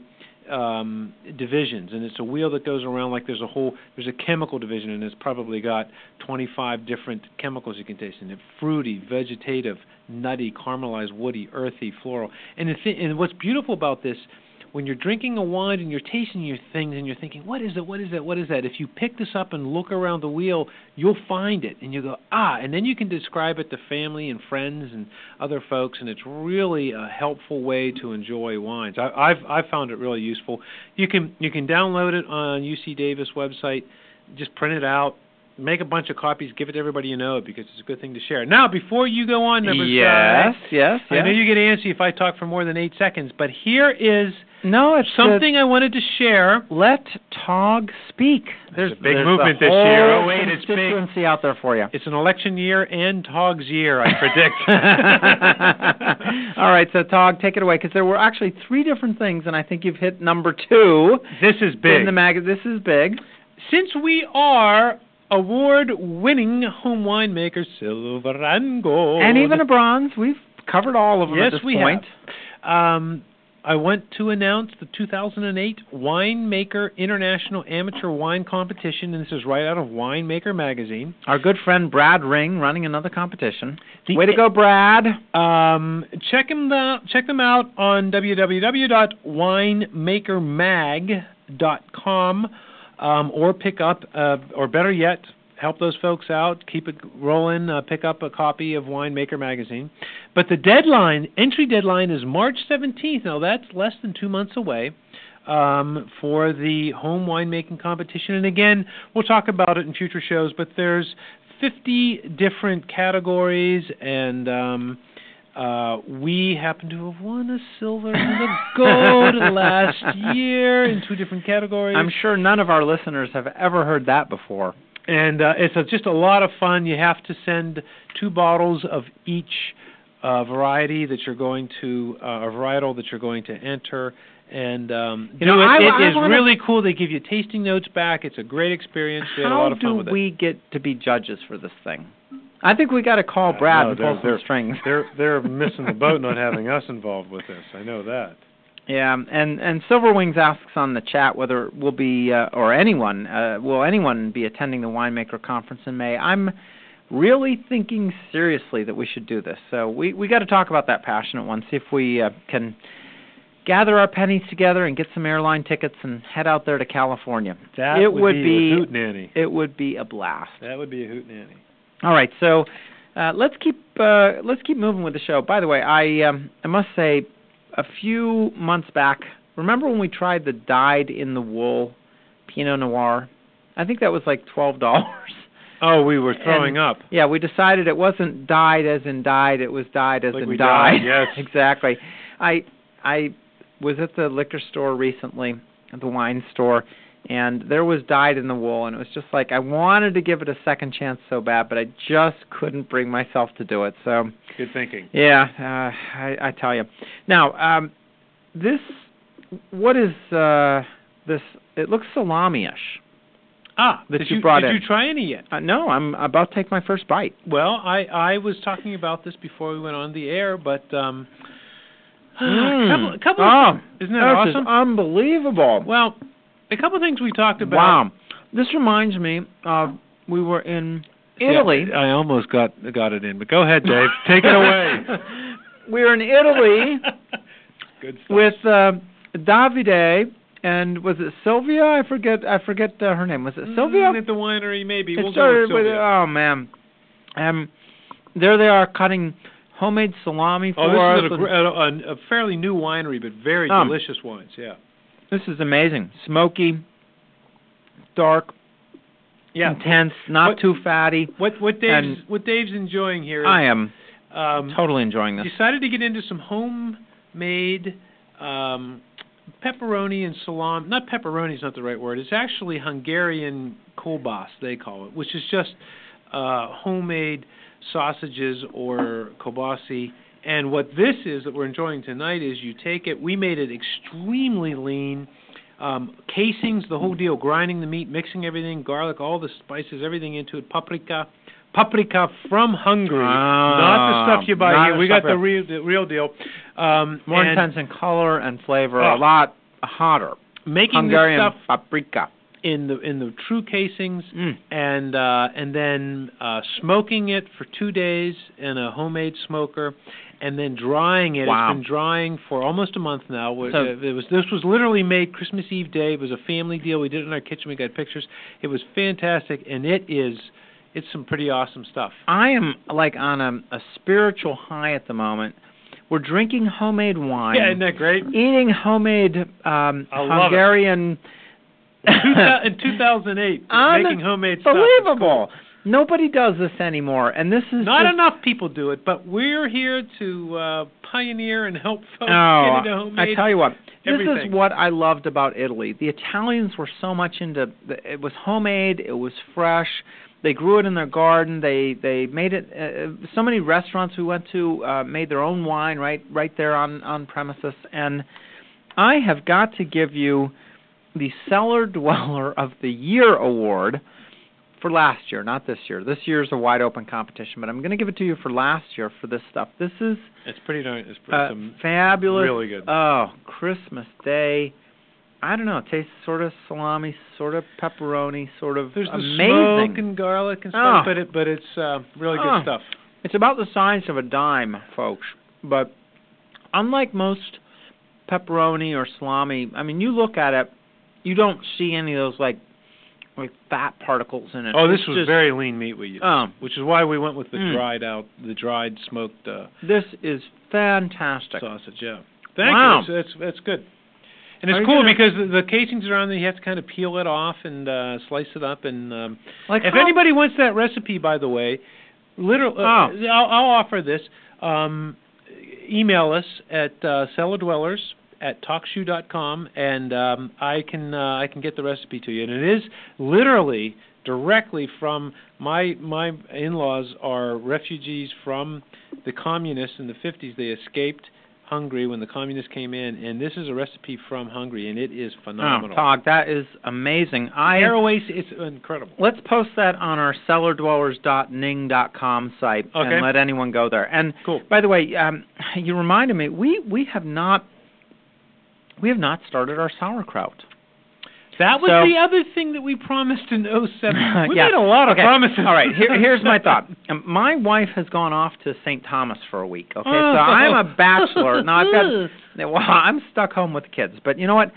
um, divisions, and it's a wheel that goes around like there's a whole there's a chemical division, and it's probably got 25 different chemicals you can taste in it: fruity, vegetative, nutty, caramelized, woody, earthy, floral. And the and what's beautiful about this when you're drinking a wine and you're tasting your things and you're thinking, what is it? What is that? What is that? If you pick this up and look around the wheel, you'll find it and you go, ah, and then you can describe it to family and friends and other folks, and it's really a helpful way to enjoy wines. I, I've I've found it really useful. You can you can download it on UC Davis website, just print it out. Make a bunch of copies, give it to everybody you know because it's a good thing to share. Now, before you go on, number yes, yes, I know yes. you get antsy if I talk for more than eight seconds, but here is No, it's the- something I wanted to share. let Tog speak. There's a big there's movement the this year. Oh, wait, it's big. constituency out there for you. It's an election year and Tog's year, I predict. All right, so Tog, take it away because there were actually three different things, and I think you've hit number two this is big. in big. the mag. This is big. Since we are award-winning home winemaker, silver and gold, and even a bronze. We've covered all of them yes, at this we point. have. Um, I want to announce the 2008 Winemaker International Amateur Wine Competition, and this is right out of Winemaker Magazine. Our good friend Brad Ring running another competition. The- Way to go, Brad! Um, check them out. Check them out on www.winemakermag.com, um, or pick up, uh, or better yet, help those folks out. Keep it rolling. Uh, pick up a copy of Winemaker magazine. But the deadline, entry deadline, is March 17th. Now that's less than two months away. Um, for the home winemaking competition, and again, we'll talk about it in future shows. But there's 50 different categories, and um, uh, we happen to have won a silver and a gold last year in two different categories. I'm sure none of our listeners have ever heard that before. and uh, it's a, just a lot of fun. You have to send two bottles of each uh, variety that you're going to, uh, or varietal that you're going to enter. And um, You know, do it. I- It I is wanna- really cool. They give you tasting notes back. It's a great experience. We had a How lot of fun do with it. we get to be judges for this thing? I think we got to call Brad no, and pull some strings. They're they're missing the boat not having us involved with this. I know that. Yeah, and and Silver Wings asks on the chat whether we'll be uh, or anyone uh, will anyone be attending the winemaker conference in May. I'm really thinking seriously that we should do this. So we we got to talk about that passionate one. See if we uh, can gather our pennies together and get some airline tickets and head out there to California. That it would, be, be, a hoot nanny. it would be a blast. That would be a hoot nanny. All right, so uh, let's keep uh, let's keep moving with the show. By the way, I um, I must say, a few months back, remember when we tried the dyed in the wool Pinot Noir? I think that was like twelve dollars. Oh, we were throwing And- up. Yeah, we decided it wasn't dyed as in dyed; it was dyed as Like in dyed. died, yes. exactly. I I was at the liquor store recently, at the wine store, and there was dyed in the wool, and it was just like I wanted to give it a second chance so bad, but I just couldn't bring myself to do it. So Good thinking. yeah, uh, I, I tell you. Now, um, this what is uh, this? It looks salami-ish. Ah, That did you you brought did in. you try any yet? Uh, no, I'm about to take my first bite. Well, I I was talking about this before we went on the air, but um, Mm. a couple, couple Oh, of, isn't that This is awesome? unbelievable. well, a couple of things we talked about. Wow. This reminds me of we were in Italy. Yeah, I almost got got it in, but go ahead, Dave. Take it away. we were in Italy Good stuff. with uh, Davide and was it Sylvia? I forget. I forget uh, her name. Was it Sylvia? Mm, at the winery, maybe. it we'll started go with with oh man. Um, there they are cutting homemade salami for oh, us. this is and- a, a, a fairly new winery, but very Um, delicious wines. Yeah. This is amazing. Smoky, dark, intense, not What- too fatty. What what Dave's And- what Dave's enjoying here is I am um, totally enjoying this. decided to get into some homemade um, pepperoni and salami. Not pepperoni is not the right word. It's actually Hungarian kolbas they call it, which is just uh, homemade sausages or kobasi. And what this is that we're enjoying tonight is you take it. We made it extremely lean. Um, casings, the whole deal, grinding the meat, mixing everything, garlic, all the spices, everything into it, paprika, paprika from Hungary, not the stuff you buy here. We got the real, the real deal. Um, More intense in color and flavor, Oh. a lot hotter. Making Hungarian this stuff paprika. in the in the true casings, Mm. and uh, and then uh, smoking it for two days in a homemade smoker, and then drying it. Wow. It's been drying for almost a month now. So- uh, it was this was literally made Christmas Eve day. It was a family deal. We did it in our kitchen. We got pictures. It was fantastic, and it is it's some pretty awesome stuff. I am like on a, a spiritual high at the moment. We're drinking homemade wine, Yeah, isn't that great? eating homemade um, I love it. Hungarian. In 2008, making homemade stuff. Unbelievable. Nobody does this anymore, and this is Not just, enough people do it, but we're here to uh, pioneer and help folks Oh, get into homemade. I tell you what, this is what I loved about Italy. The Italians were so much into it was homemade, it was fresh. They grew it in their garden. They they made it. Uh, so many restaurants we went to uh, made their own wine right right there on on premises. And I have got to give you the Cellar Dweller of the Year award for last year, not this year. This year's a wide open competition, but I'm going to give it to you for last year for this stuff. This is It's pretty darn. It's pretty, uh, fabulous. really good. Oh, Christmas Day. I don't know. It tastes sort of salami, sort of pepperoni, sort of there's the amazing. smoke and garlic and stuff, Oh. but it but it's uh, really good Oh. stuff. It's about the size of a dime, folks. But unlike most pepperoni or salami, I mean, you look at it, you don't see any of those like like fat particles in it. Oh, this It's was just- very lean meat we used, Oh, which is why we went with the Mm. dried out, the dried smoked uh, this is fantastic. sausage. Yeah. Thank Wow. you. That's, that's good. And it's you cool gonna- because the, the casings are on there. You have to kind of peel it off and uh, slice it up. And um, Like if how- anybody wants that recipe, by the way, literal, uh, Oh. I'll, I'll offer this. Um, email us at uh, cellardwellers at talkshoe.com, and um, I can uh, I can get the recipe to you. And it is literally directly from my my in-laws are refugees from the communists in the 50s. They escaped Hungary when the communists came in, and this is a recipe from Hungary, and it is Oh, phenomenal. Todd, that is amazing. I Airways, it's incredible. Let's post that on our cellardwellers.ning.com site Okay. and let anyone go there. And Cool. by the way, um, you reminded me we we have not we have not started our sauerkraut. That was So- the other thing that we promised in 07. We Yeah. made a lot of Okay. promises. All right, here, here's my thought. Um, my wife has gone off to St. Thomas for a week. Okay, Oh. so I'm a bachelor. Now I've got well, I'm stuck home with the kids, but you know what?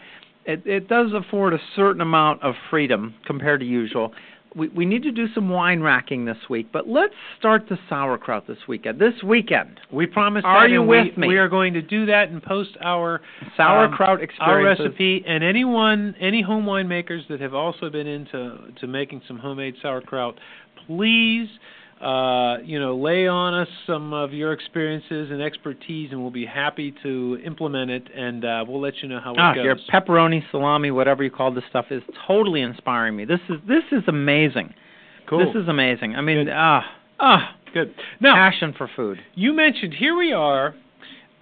It it does afford a certain amount of freedom compared to usual. We we need to do some wine racking this week, but let's start the sauerkraut this weekend. This weekend, We promised Are you with we, me? We are going to do that and post our sauerkraut um, our recipe. And anyone, any home winemakers that have also been into to making some homemade sauerkraut, please, uh, you know, lay on us some of your experiences and expertise, and we'll be happy to implement it. And uh, we'll let you know how Ah, it goes. your pepperoni, salami, whatever you call this stuff is totally inspiring me. This is this is amazing. cool. This is amazing. I mean, ah, ah, good. Now, passion for food. you mentioned here we are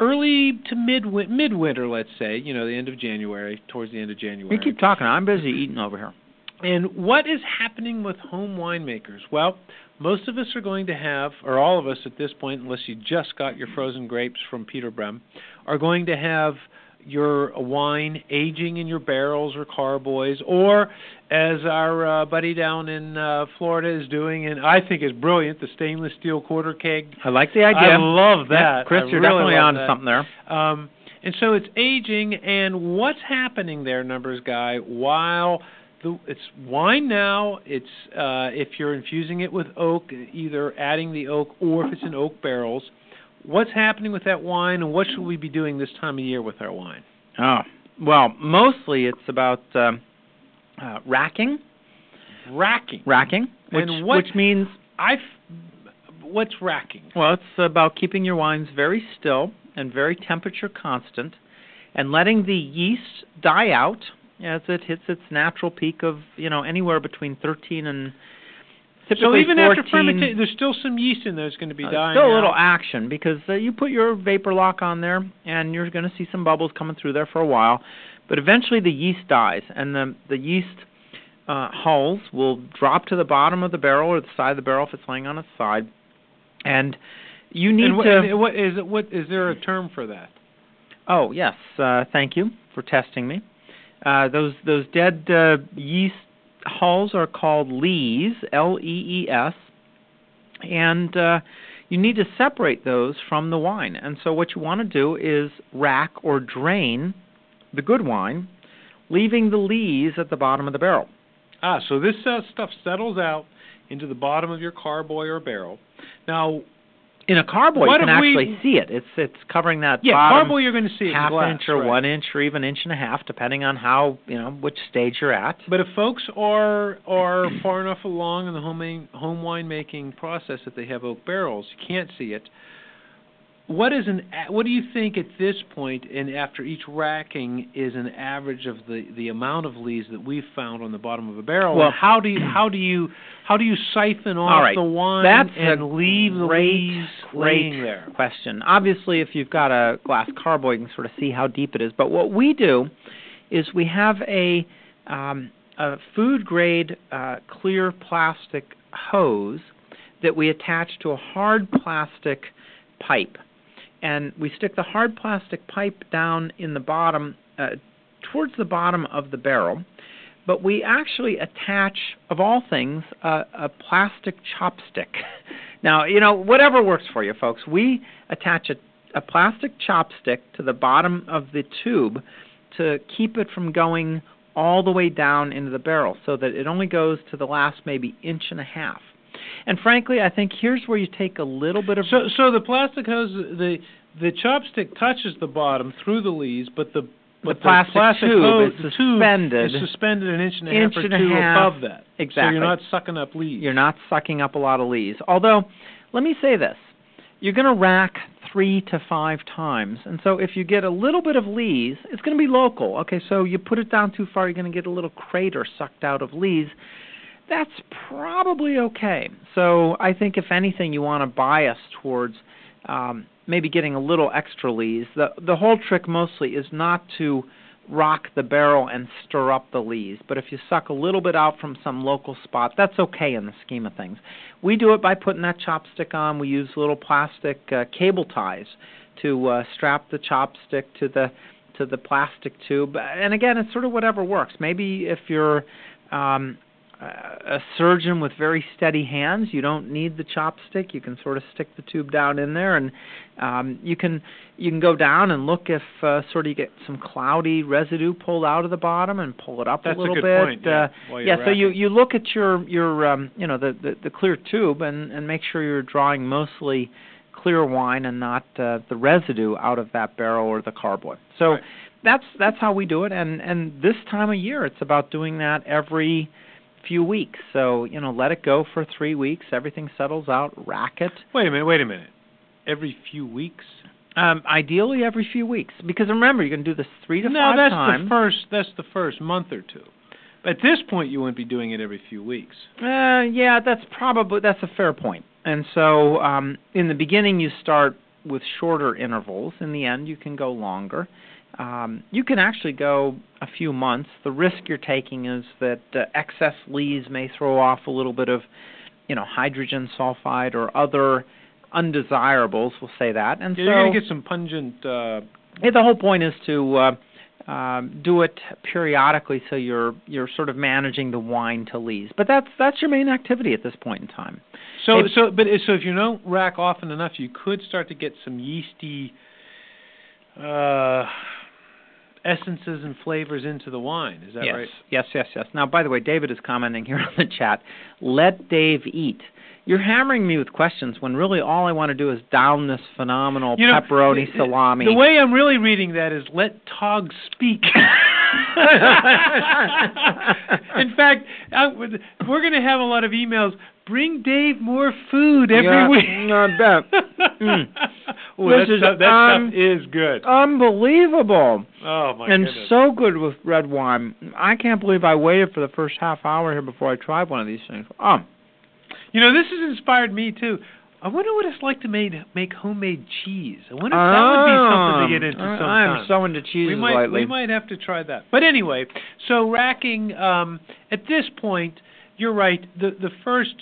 early to mid midwinter let's say you know the end of january towards the end of january We keep talking. I'm busy eating over here. and what is happening with home winemakers well most of us are going to have or all of us at this point unless you just got your frozen grapes from peter Brehm are going to have your wine aging in your barrels or carboys or as our uh, buddy down in uh, Florida is doing and I think is brilliant the stainless steel quarter keg I like the idea. I love that. Yeah, Chris, I you're really definitely on that. something there. Um, and so it's aging, and what's happening there, numbers guy? While the, it's wine now, it's uh, if you're infusing it with oak, either adding the oak or if it's in oak barrels. What's happening with that wine, and what should we be doing this time of year with our wine? Oh, well, mostly it's about um, uh, racking, Racking. racking, which what- which means I. What's racking? well, it's about keeping your wines very still and very temperature constant, and letting the yeast die out as it hits its natural peak of you know anywhere between 13 and typically so even 14, after fermentation, there's still some yeast in there that's going to be Uh, dying. still a little out. action because uh, you put your vapor lock on there and you're going to see some bubbles coming through there for a while, but eventually the yeast dies and the the yeast uh, hulls will drop to the bottom of the barrel or the side of the barrel if it's laying on its side, and you need and what, to. and what is it? What is there a term for that? Oh yes, uh, thank you for testing me. Uh, those those dead uh, yeast hulls are called lees, L E E S, and uh, you need to separate those from the wine. And so what you want to do is rack or drain the good wine, leaving the lees at the bottom of the barrel. Ah, so this uh, stuff settles out into the bottom of your carboy or barrel. Now, In a carboy, What you can if we- actually see it. It's it's covering that yeah, carboy you're going to see half glass, inch or right. one inch or even inch and a half, depending on how you know which stage you're at. But if folks are are far enough along in the home home winemaking process that they have oak barrels, you can't see it. What is an what do you think at this point and after each racking is an average of the the amount of lees that we've found on the bottom of a barrel? Well- and how do you how do you how do you siphon off right. the wine That's and a leave the lees laying there? question. Obviously, if you've got a glass carboy, you can sort of see how deep it is. But what we do is we have a um, a food grade uh, clear plastic hose that we attach to a hard plastic pipe. And we stick the hard plastic pipe down in the bottom, uh, towards the bottom of the barrel. But we actually attach, of all things, a, a plastic chopstick. now, you know, whatever works for you, folks. We attach a, a plastic chopstick to the bottom of the tube to keep it from going all the way down into the barrel so that it only goes to the last maybe inch and a half. And frankly, I think here's where you take a little bit of So so the plastic hose the the chopstick touches the bottom through the lees, but the but the plastic, plastic tube hose, is the tube suspended. is suspended an inch and a Inch half or and a two half. above that. Exactly. So you're not sucking up leaves. You're not sucking up a lot of leaves. Although, let me say this: you're going to rack three to five times, and so if you get a little bit of lees, it's going to be local. Okay, so you put it down too far, you're going to get a little crater sucked out of lees. That's probably okay. So I think if anything, you want to bias towards um, maybe getting a little extra lees. The the whole trick mostly is not to rock the barrel and stir up the lees. But if you suck a little bit out from some local spot, that's okay in the scheme of things. We do it by putting that chopstick on. We use little plastic uh, cable ties to uh, strap the chopstick to the to the plastic tube. And again, it's sort of whatever works. Maybe if you're um, a surgeon with very steady hands, you don't need the chopstick. You can sort of stick the tube down in there, and um, you can you can go down and look if uh, sort of you get some cloudy residue pulled out of the bottom and pull it up That's a little a good bit. point. Yeah, uh, yeah. So you you look at your your um, you know the, the the clear tube and and make sure you're drawing mostly clear wine and not uh, the residue out of that barrel or the carboy. So Right. that's that's how we do it. And and this time of year, it's about doing that every few weeks. So you know, let it go for three weeks. Everything settles out. Rack it. Wait a minute, wait a minute. Every few weeks? Um, ideally, every few weeks. Because remember, you can do this three to no, five that's times. the first that's the first month or two. At this point you wouldn't be doing it every few weeks. Uh, yeah, that's probably that's a fair point. And so, um, in the beginning, you start with shorter intervals. In the end, you can go longer. Um, you can actually go a few months. The risk you're taking is that uh, excess lees may throw off a little bit of, you know, hydrogen sulfide or other undesirables. We'll say that. And Yeah, so, you're going to get some pungent uh yeah, the whole point is to uh, um, do it periodically, so you're you're sort of managing the wine to lees. But that's that's your main activity at this point in time. So so but so if you don't rack often enough, you could start to get some yeasty uh essences and flavors into the wine. Is that yes, right? yes, yes, yes. Now, by the way, David is commenting here on the chat. Let Dave eat. You're hammering me with questions when really all I want to do is down this phenomenal You know, pepperoni salami. The way I'm really reading that is let Tog speak. In fact, I, we're going to have a lot of emails. Bring Dave more food every Yeah, week. Mm. Ooh, This that is stuff, that un- stuff is good. Unbelievable. Oh my and goodness. so good with red wine. I can't believe I waited for the first half hour here before I tried one of these things. Oh, You know, this has inspired me too. I wonder what it's like to make make homemade cheese. I wonder if that would be something to get into sometime. I'm so into cheeses we might lately. we might have to try that. But anyway, so racking um at this point, you're right. The the first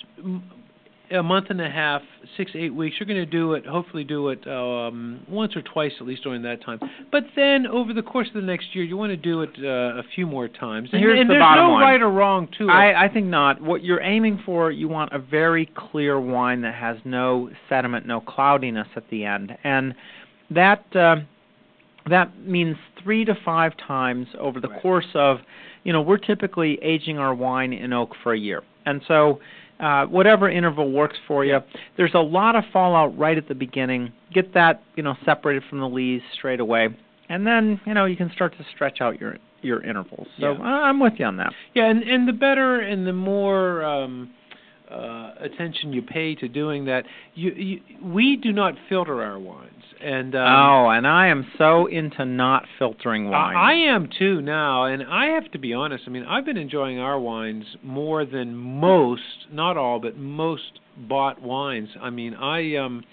a month and a half, six eight weeks, you're going to do it. Hopefully, do it um, once or twice at least during that time. But then over the course of the next year, you want to do it uh, a few more times. And, Here's and the there's bottom no line. right or wrong to it. I, I think not. What you're aiming for, you want a very clear wine that has no sediment, no cloudiness at the end, and that uh, that means three to five times over the Right. course of, you know, we're typically aging our wine in oak for a year, and so. Uh, whatever interval works for you. There's a lot of fallout right at the beginning. Get that, you know, separated from the leaves straight away, and then, you know, you can start to stretch out your your intervals. So Yeah. I- I'm with you on that. Yeah, and and the better and the more um, uh, attention you pay to doing that, you, you we do not filter our wines, and um, oh, and I am so into not filtering wine. I I am too now, and I have to be honest. I mean, I've been enjoying our wines more than most, not all, but most bought wines. I mean, I um,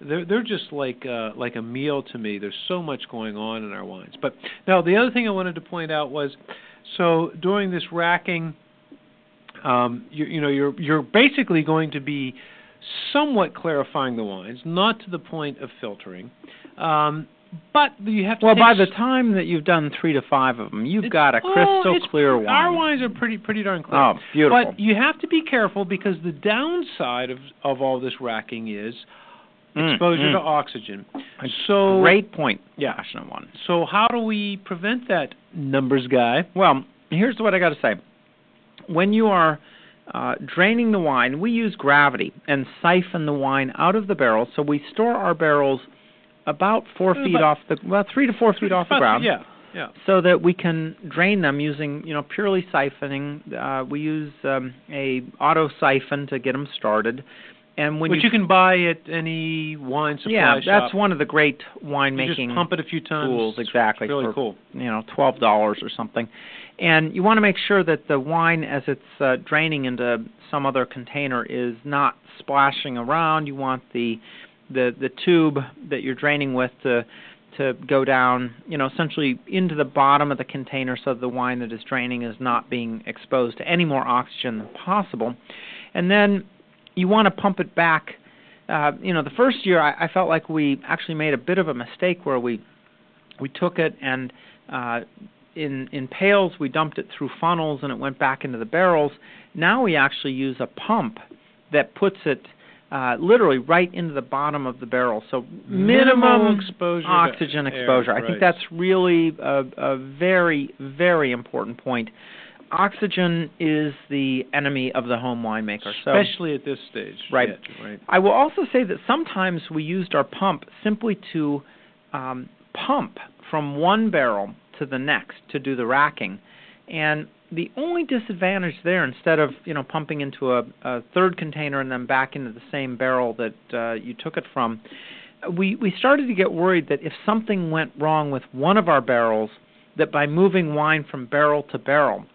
they're they're just like uh, like a meal to me. There's so much going on in our wines. But now the other thing I wanted to point out was, so during this racking, um, you, you know you're you're basically going to be somewhat clarifying the wines, not to the point of filtering. Um, but you have to. Well, by the time that you've done three to five of them, you've It's- got a oh, crystal it's- clear wine. Our wines are pretty pretty darn clear. Oh, beautiful. But you have to be careful because the downside of of all this racking is Mm, exposure mm. to oxygen. So Great point, Yeah. passionate one. So how do we prevent that, numbers guy? Well, here's what I got to say. When you are uh, draining the wine, we use gravity and siphon the wine out of the barrel. So we store our barrels about four Uh, feet about- off the well, three to four feet off the ground. Yeah, yeah. so that we can drain them using you know purely siphoning. Uh, we use um, a auto siphon to get them started, and when Which you, can buy at any wine supply yeah, shop. that's one of the great You winemaking just pump it a few times. tools It's exactly Really for cool. you know twelve dollars or something, and you want to make sure that the wine as it's uh, draining into some other container is not splashing around. You want the the the tube that you're draining with to to go down, you know, essentially into the bottom of the container so the wine that is draining is not being exposed to any more oxygen than possible. And then you want to pump it back. Uh, you know, the first year I, I felt like we actually made a bit of a mistake where we we took it and uh, in in pails we dumped it through funnels and it went back into the barrels. Now we actually use a pump that puts it uh, literally right into the bottom of the barrel. So minimum Minimal exposure oxygen air, exposure. I right. think that's really a, a very very important point. Oxygen is the enemy of the home winemaker. So Especially at this stage. Right. right. I will also say that sometimes we used our pump simply to um, pump from one barrel to the next to do the racking, and the only disadvantage there, instead of you know pumping into a, a third container and then back into the same barrel that uh, you took it from, we we started to get worried that if something went wrong with one of our barrels, that by moving wine from barrel to barrel,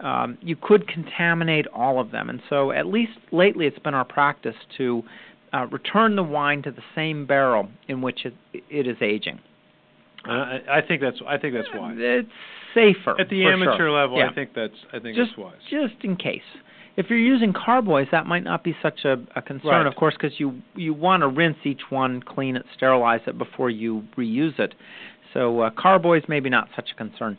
um, you could contaminate all of them. And so, at least lately, it's been our practice to uh, return the wine to the same barrel in which it, it is aging. Uh, I, I think that's I think that's wise. It's safer At the amateur sure. level, Yeah. I think that's I think just that's wise. just in case. If you're using carboys, that might not be such a, a concern, Right. of course, because you you want to rinse each one, clean it, sterilize it before you reuse it. So uh, carboys maybe not such a concern.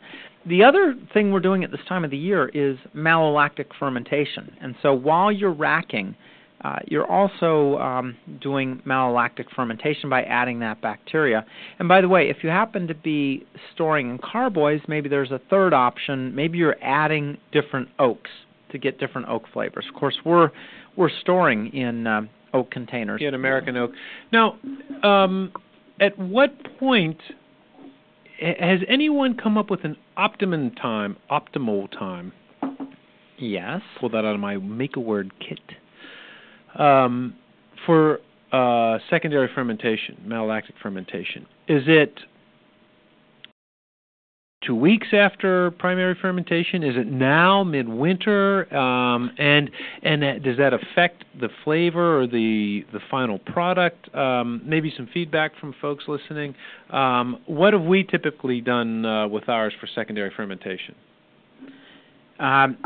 The other thing we're doing at this time of the year is malolactic fermentation, and so while you're racking, uh, you're also um, doing malolactic fermentation by adding that bacteria. And by the way, if you happen to be storing in carboys, maybe there's a third option. Maybe you're adding different oaks to get different oak flavors. Of course, we're we're storing in um, oak containers. Get American oak. Now, um, at what point has anyone come up with an optimum time, optimal time? Yes. Pull that out of my make a word kit. Um, for uh, secondary fermentation, malolactic fermentation, is it two weeks after primary fermentation? Is it now midwinter? Um, and and that- does that affect the flavor or the the final product? Um, maybe some feedback from folks listening. Um, what have we typically done uh, with ours for secondary fermentation? Um,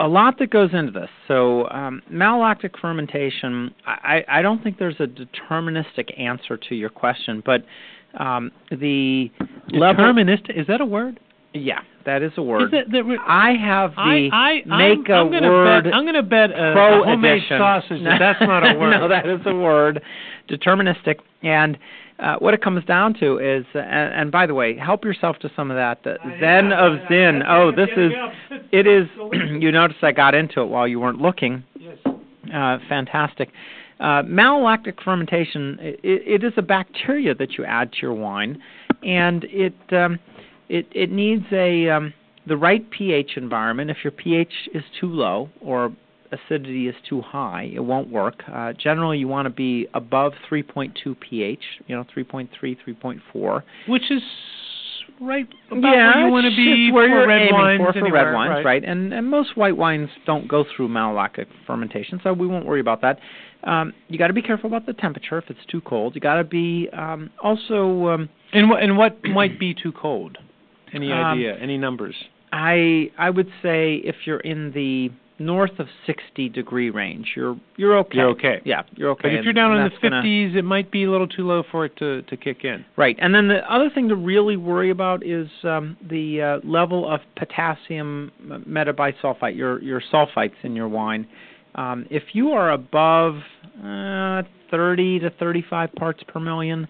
a lot that goes into this. So, um, malolactic fermentation, I, I don't think there's a deterministic answer to your question, but um, the level. Deterministic is that a word? Yeah, that is a word. Is it, that I have the I, I, make I'm, a I'm gonna word Bet, I'm going to bet a, pro a homemade edition. sausage that that's not a word. no, that is a word. Deterministic. And uh, what it comes down to is, uh, and, and by the way, help yourself to some of that uh, Zen of Zin. Oh, this is, it is. you notice I got into it while you weren't looking. Uh, fantastic. Uh, malolactic fermentation. It, it is a bacteria that you add to your wine, and it um, it it needs a um, the right pH environment. If your pH is too low or acidity is too high, it won't work. Uh, generally, you want to be above 3.2 pH. You know, 3.3, 3.4. Which is right about yeah, where you want to be where for you're red aiming wines for, for anywhere, red wines, right? right? And and most white wines don't go through malolactic fermentation, so we won't worry about that. Um, you got to be careful about the temperature if it's too cold. You got to be um, also. Um, And what and what might be too cold? Any Um, idea? Any numbers? I I would say if you're in the north of 60 degree range, you're you're okay. You're okay. Yeah, you're okay. But if you're down and in the that's gonna- 50s, it might be a little too low for it to to kick in. Right, and then the other thing to really worry about is um, the uh, level of potassium metabisulfite, your your sulfites in your wine. Um, if you are above uh, 30 to 35 parts per million,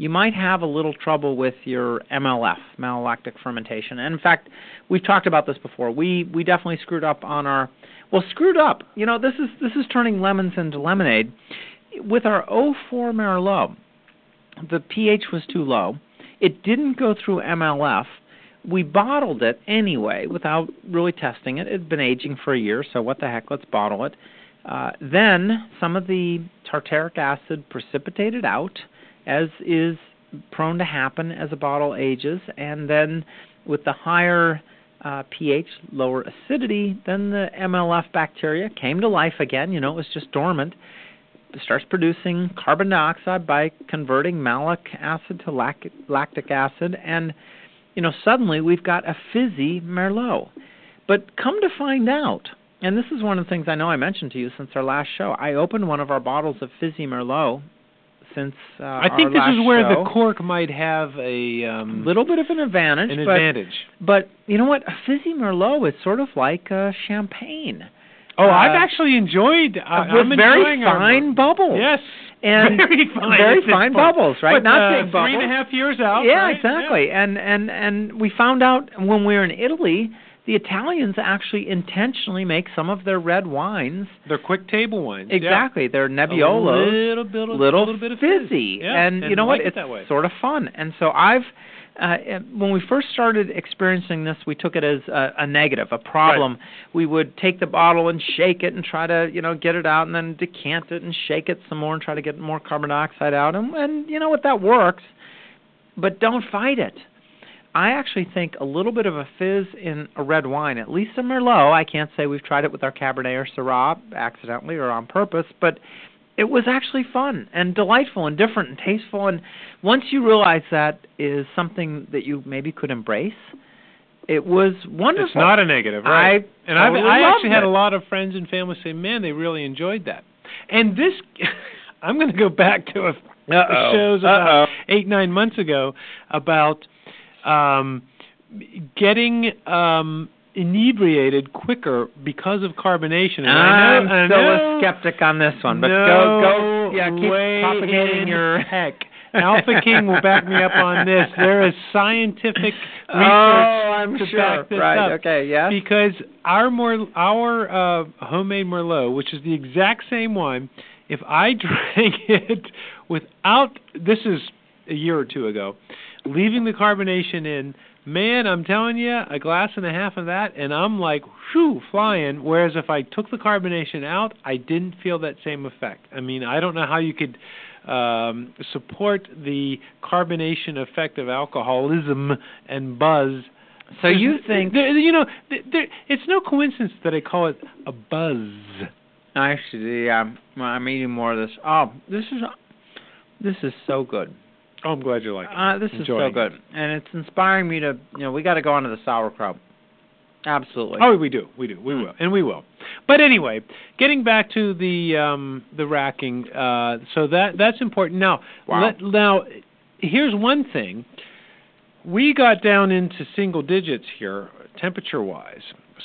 you might have a little trouble with your MLF, malolactic fermentation. And in fact, we've talked about this before. We we definitely screwed up on our well, screwed up. You know, this is this is turning lemons into lemonade. With our 04 Merlot, the pH was too low. It didn't go through MLF. We bottled it anyway without really testing it. It had been aging for a year, so what the heck, let's bottle it. Uh, then some of the tartaric acid precipitated out, as is prone to happen as a bottle ages, and then with the higher uh, pH, lower acidity, then the MLF bacteria came to life again. You know, it was just dormant It starts producing carbon dioxide by converting malic acid to lac- lactic acid and you know suddenly we've got a fizzy merlot but come to find out and this is one of the things I know I mentioned to you since our last show I opened one of our bottles of fizzy merlot since uh, I think this is where show. the cork might have a um, little bit of an advantage an but, advantage. but you know what a fizzy merlot is sort of like uh, champagne Oh, I've uh, actually enjoyed. I, with I'm very fine bubbles Yes, and very fine, very fine bubbles, right? What, Not uh, big bubbles. Three and a half years out. yeah, right? exactly. And and and we found out when we were in Italy, the Italians actually intentionally make some of their red wines They're quick table wines. yeah. exactly. They're Nebbiolo. A little bit, of, little, little bit of fizzy, fizz. Yeah, and, you know I what? like it It's sort of fun. And so I've. Uh, when we first started experiencing this, we took it as a, a negative, a problem. We would take the bottle and shake it and try to, you know, get it out, and then decant it and shake it some more and try to get more carbon dioxide out. And, and you know what? That works, but don't fight it. I actually think a little bit of a fizz in a red wine, at least a Merlot. I can't say we've tried it with our Cabernet or Syrah accidentally or on purpose, but it was actually fun and delightful and different and tasteful. And once you realize that is something that you maybe could embrace, it was wonderful. It's not a negative, right? I and I've, totally I loved actually had a lot of friends and family say, "Man, they really enjoyed that." And this, I'm going to go back to a, a shows about eight nine months ago about um, getting um, inebriated quicker because of carbonation. And I I'm know, I still know, a skeptic on this one, but no go go yeah, keep way propagating in your heck. Alpha King will back me up on this. There is scientific research oh, I'm to sure. back this right. up. Okay. yeah. Because our Mer- our uh, homemade Merlot, which is the exact same one, if I drank it without this is a year or two ago, leaving the carbonation in, man, I'm telling you, a glass and a half of that, and I'm like, whew, flying. Whereas if I took the carbonation out, I didn't feel that same effect. I mean, I don't know how you could um, support the carbonation effect of alcoholism and buzz. So you think there, you know? There, it's no coincidence that I call it a buzz. Actually, well, I'm eating more of this. Oh, this is this is so good. Oh, I'm glad you like it. Uh, this is so good, and it's inspiring me to. You know, we got to go on to the sauerkraut. Absolutely. Oh, we do, we do, we Mm. will, and we will. But anyway, getting back to the um, the racking, uh, so that that's important. Now, Wow. let, now, here's one thing: we got down into single digits here, temperature wise.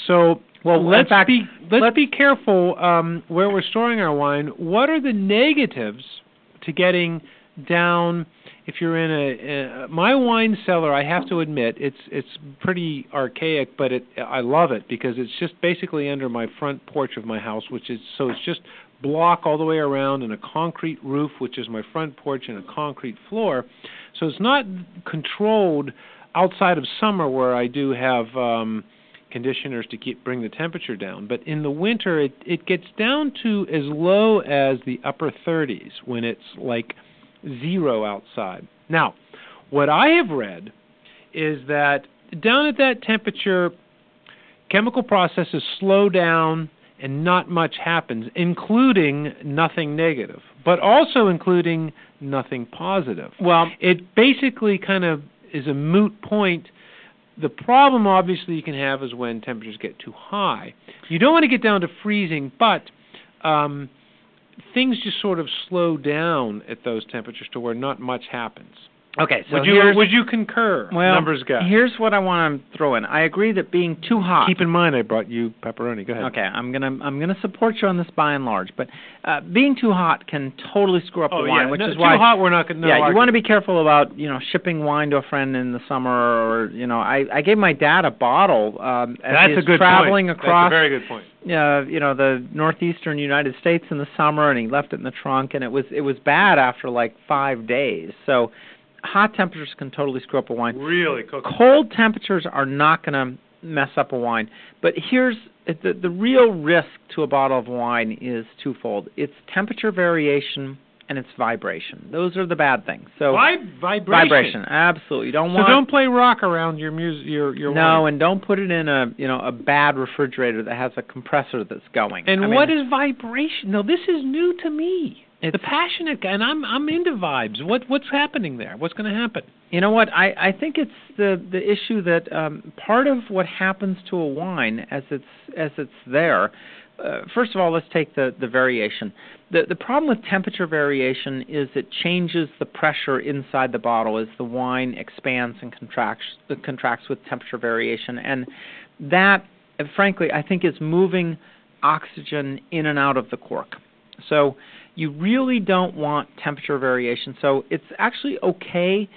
So, Well, let's fact, be let's, let's- be careful um, where we're storing our wine. What are the negatives to getting down? If you're in a, a my wine cellar, I have to admit it's it's pretty archaic, but it I love it because it's just basically under my front porch of my house, which is so it's just block all the way around and a concrete roof, which is my front porch, and a concrete floor. So it's not controlled outside of summer where I do have um, conditioners to keep bring the temperature down. But in the winter, it it gets down to as low as the upper 30s when it's like zero outside. Now, what I have read is that down at that temperature, chemical processes slow down and not much happens, including nothing negative, but also including nothing positive. Well, it basically kind of is a moot point. The problem, obviously, you can have is when temperatures get too high. You don't want to get down to freezing, but um, things just sort of slow down at those temperatures to where not much happens. Okay, so would you would you concur? well, numbers guy. here's what I want to throw in. I agree that being too hot. Keep in mind, I brought you pepperoni. Go ahead. Okay, I'm gonna I'm gonna support you on this by and large, but uh, being too hot can totally screw up Oh the wine, yeah, which no, is too why hot. We're not going to. yeah, you want to be careful about you know shipping wine to a friend in the summer, or you know, I I gave my dad a bottle um, as That's a good traveling point. across That's a very good point. uh, you know the northeastern United States in the summer, and he left it in the trunk, and it was it was bad after like five days. So hot temperatures can totally screw up a wine. Really cook. Cold temperatures are not going to mess up a wine. But here's the the real risk to a bottle of wine is twofold. It's temperature variation and it's vibration. Those are the bad things. So Why vibration? vibration, absolutely. You don't So don't play rock around your music. Your your no, wine. and don't put it in a you know a bad refrigerator that has a compressor that's going. And I mean, what is vibration? No, this is new to me. It's- the passionate guy, and I'm I'm into vibes. What what's happening there? What's going to happen? You know what? I I think it's the the issue that um, part of what happens to a wine as it's as it's there. Uh, first of all, let's take the the variation. The the problem with temperature variation is it changes the pressure inside the bottle as the wine expands and contracts uh, contracts with temperature variation, and that, frankly, I think is moving oxygen in and out of the cork. So you really don't want temperature variation. So it's actually okay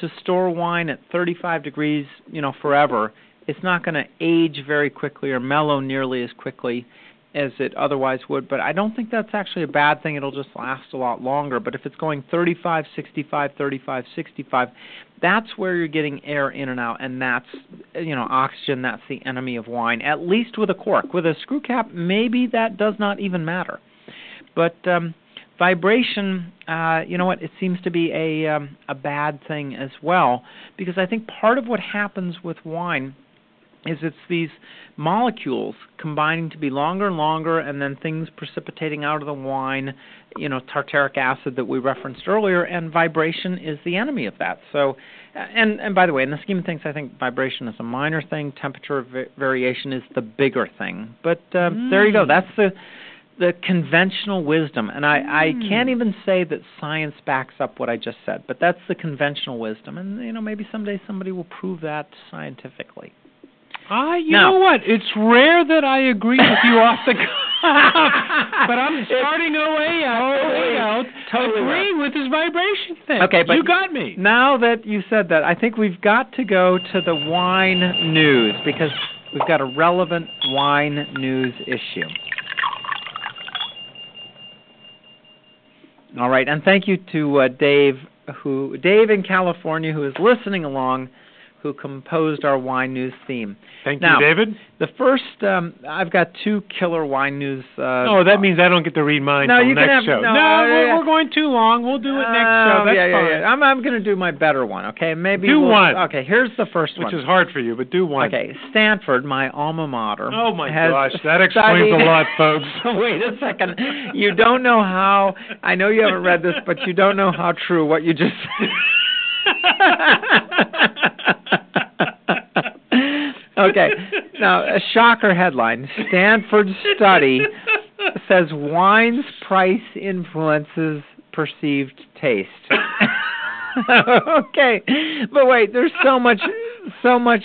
to store wine at 35 degrees, you know, forever. It's not going to age very quickly or mellow nearly as quickly as it otherwise would, but I don't think that's actually a bad thing. It'll just last a lot longer. But if it's going 35, 65, 35, 65, that's where you're getting air in and out, and that's you know oxygen. That's the enemy of wine. At least with a cork. With a screw cap, maybe that does not even matter. But um, vibration, uh, you know what? It seems to be a um, a bad thing as well because I think part of what happens with wine is it's these molecules combining to be longer and longer, and then things precipitating out of the wine. You know, tartaric acid that we referenced earlier, and vibration is the enemy of that. So, and and by the way, in the scheme of things, I think vibration is a minor thing. Temperature va- variation is the bigger thing. But uh, there you go. That's the the conventional wisdom and I, I can't even say that science backs up what I just said, but that's the conventional wisdom and you know maybe someday somebody will prove that scientifically. Ah, you Now- know what? It's rare that I agree with you off the cuff, but I'm starting out, Totally- way out, totally agreeing with this vibration thing. Okay, but you got me. Now that you said that, I think we've got to go to the wine news because we've got a relevant wine news issue. All right, and thank you to uh, Dave, who Dave in California, who is listening along, who composed our wine news theme. Thank Now- you, David. The first, um, I've got two killer wine news. Uh, oh, that means I don't get to read mine No, you can have- show. no, we're, yeah. we're going too long. We'll do it next show. That's yeah, yeah, fine. yeah. I'm I'm going to do my better one. Okay, maybe Do we'll- one. Okay, here's the first Which one. Which is hard for you, but do one. Okay, Stanford, my alma mater. Oh my has gosh, that explains studied- a lot, folks. Wait a second. You don't know how. I know you haven't read this, but you don't know how true what you just okay. Now, a shocker headline Stanford study says wine's price influences perceived taste. okay. But wait, there's so much so much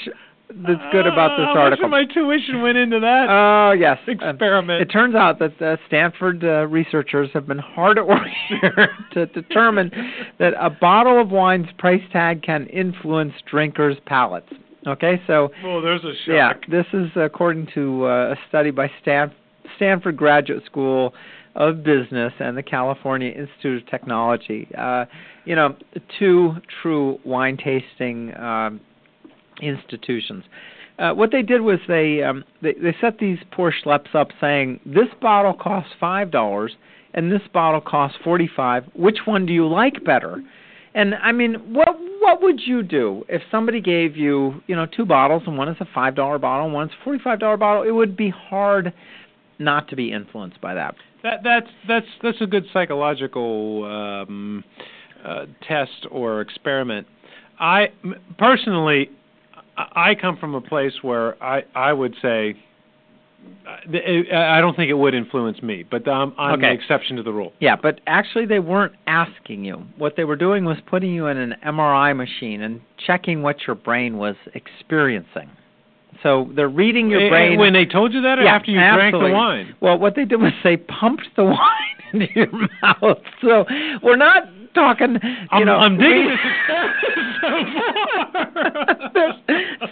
that's good about this How article. much of my tuition went into that Oh, yes. Uh, experiment? it turns out that the Stanford uh, researchers have been hard at work here to determine that a bottle of wine's price tag can influence drinkers' palates. Okay, so oh, there's a shock. yeah, this is according to uh, a study by Stan- Stanford Graduate School of Business and the California Institute of Technology. Uh, you know, two true wine tasting um, institutions. Uh, what they did was they, um, they they set these poor schleps up, saying this bottle costs five dollars and this bottle costs forty five. Which one do you like better? And I mean, what what would you do if somebody gave you, you know, two bottles and one is a five dollar bottle and one is a forty five dollar bottle? It would be hard not to be influenced by that. That that's that's that's a good psychological um, uh, test or experiment. I personally, I come from a place where I I would say. I don't think it would influence me, but um, I'm, I'm Okay. the exception to the rule. Yeah, but actually they weren't asking you. What they were doing was putting you in an MRI machine and checking what your brain was experiencing. So they're reading your brain when they told you that, or Yeah, after you drank the wine. Well, what they did was they pumped the wine into your mouth. So we're not talking. You I'm, know, I'm digging we- this There's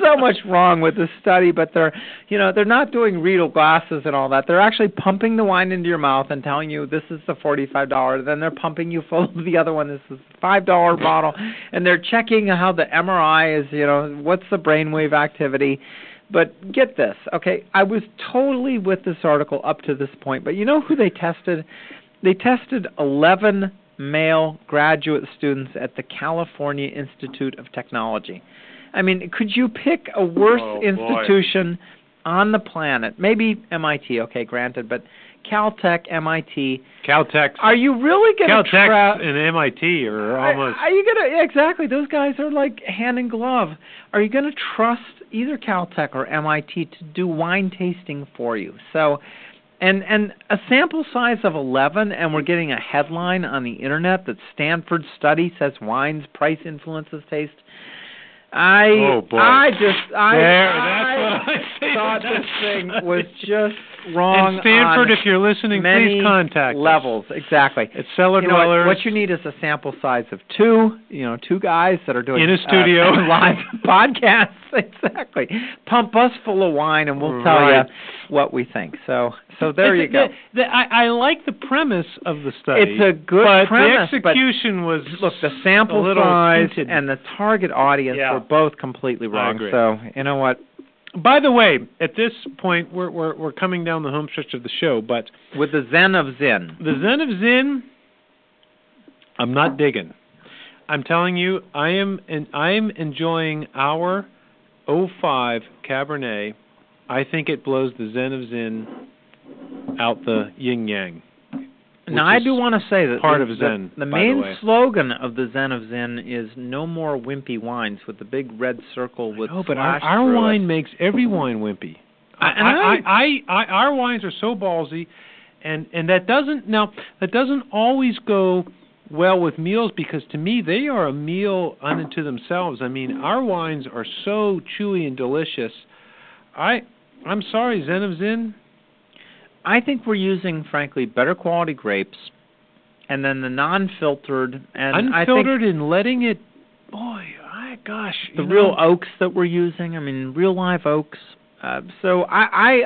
so much wrong with this study, but they're, you know, they're not doing Riedel glasses and all that. They're actually pumping the wine into your mouth and telling you this is the forty-five dollar. Then they're pumping you full of the other one. This is the five dollar bottle, and they're checking how the MRI is. You know, what's the brainwave activity. But get this, okay? I was totally with this article up to this point, but you know who they tested? They tested 11 male graduate students at the California Institute of Technology. I mean, could you pick a worse Oh, boy. institution on the planet? Maybe MIT, okay, granted, but Caltech, MIT. Caltech, Are you really going to Caltech, tra- and MIT are are, almost. are you gonna yeah, exactly? Those guys are like hand in glove. Are you gonna trust either Caltech or MIT to do wine tasting for you? So, and and a sample size of 11, and we're getting a headline on the internet that Stanford study says wines price influences taste. I Oh, boy. I just I There, I I thought this thing was just wrong. and Stanford, if you're listening, please contact us. levels. Exactly It's cellar you know what, dwellers. what you need is a sample size of two. You know, two guys that are doing In a uh, studio. live podcasts. Exactly. Pump us full of wine, and we'll tell Right. you what we think. So, so there you It's- go. the- the- I, I like the premise of the study. It's a good but premise, the execution was Look, the sample size tinted. and the target audience Yeah. were both completely wrong. So, you know what? By the way, at this point, we're we're we're coming down the home stretch of the show, but With the Zen of Zin, the Zen of Zin, I'm not digging. I'm telling you, I am and I am enjoying our 05 Cabernet. I think it blows the Zen of Zin out the yin yang. now I do want to say that part the, of Zen, The, the by the main slogan of the Zen of Zin is "No more wimpy wines" with the big red circle with Oh, but our, our through it. wine makes every wine wimpy. I- and I, I, I, I, our wines are so ballsy, and and that doesn't now that doesn't always go well with meals because to me they are a meal unto themselves. I mean, our wines are so chewy and delicious. I I'm sorry, Zen of Zin. I think we're using, frankly, better quality grapes, and then the non-filtered and I think unfiltered and letting it. Boy, I gosh, the real know, oaks that we're using. I mean, real live oaks. Uh, so I, I,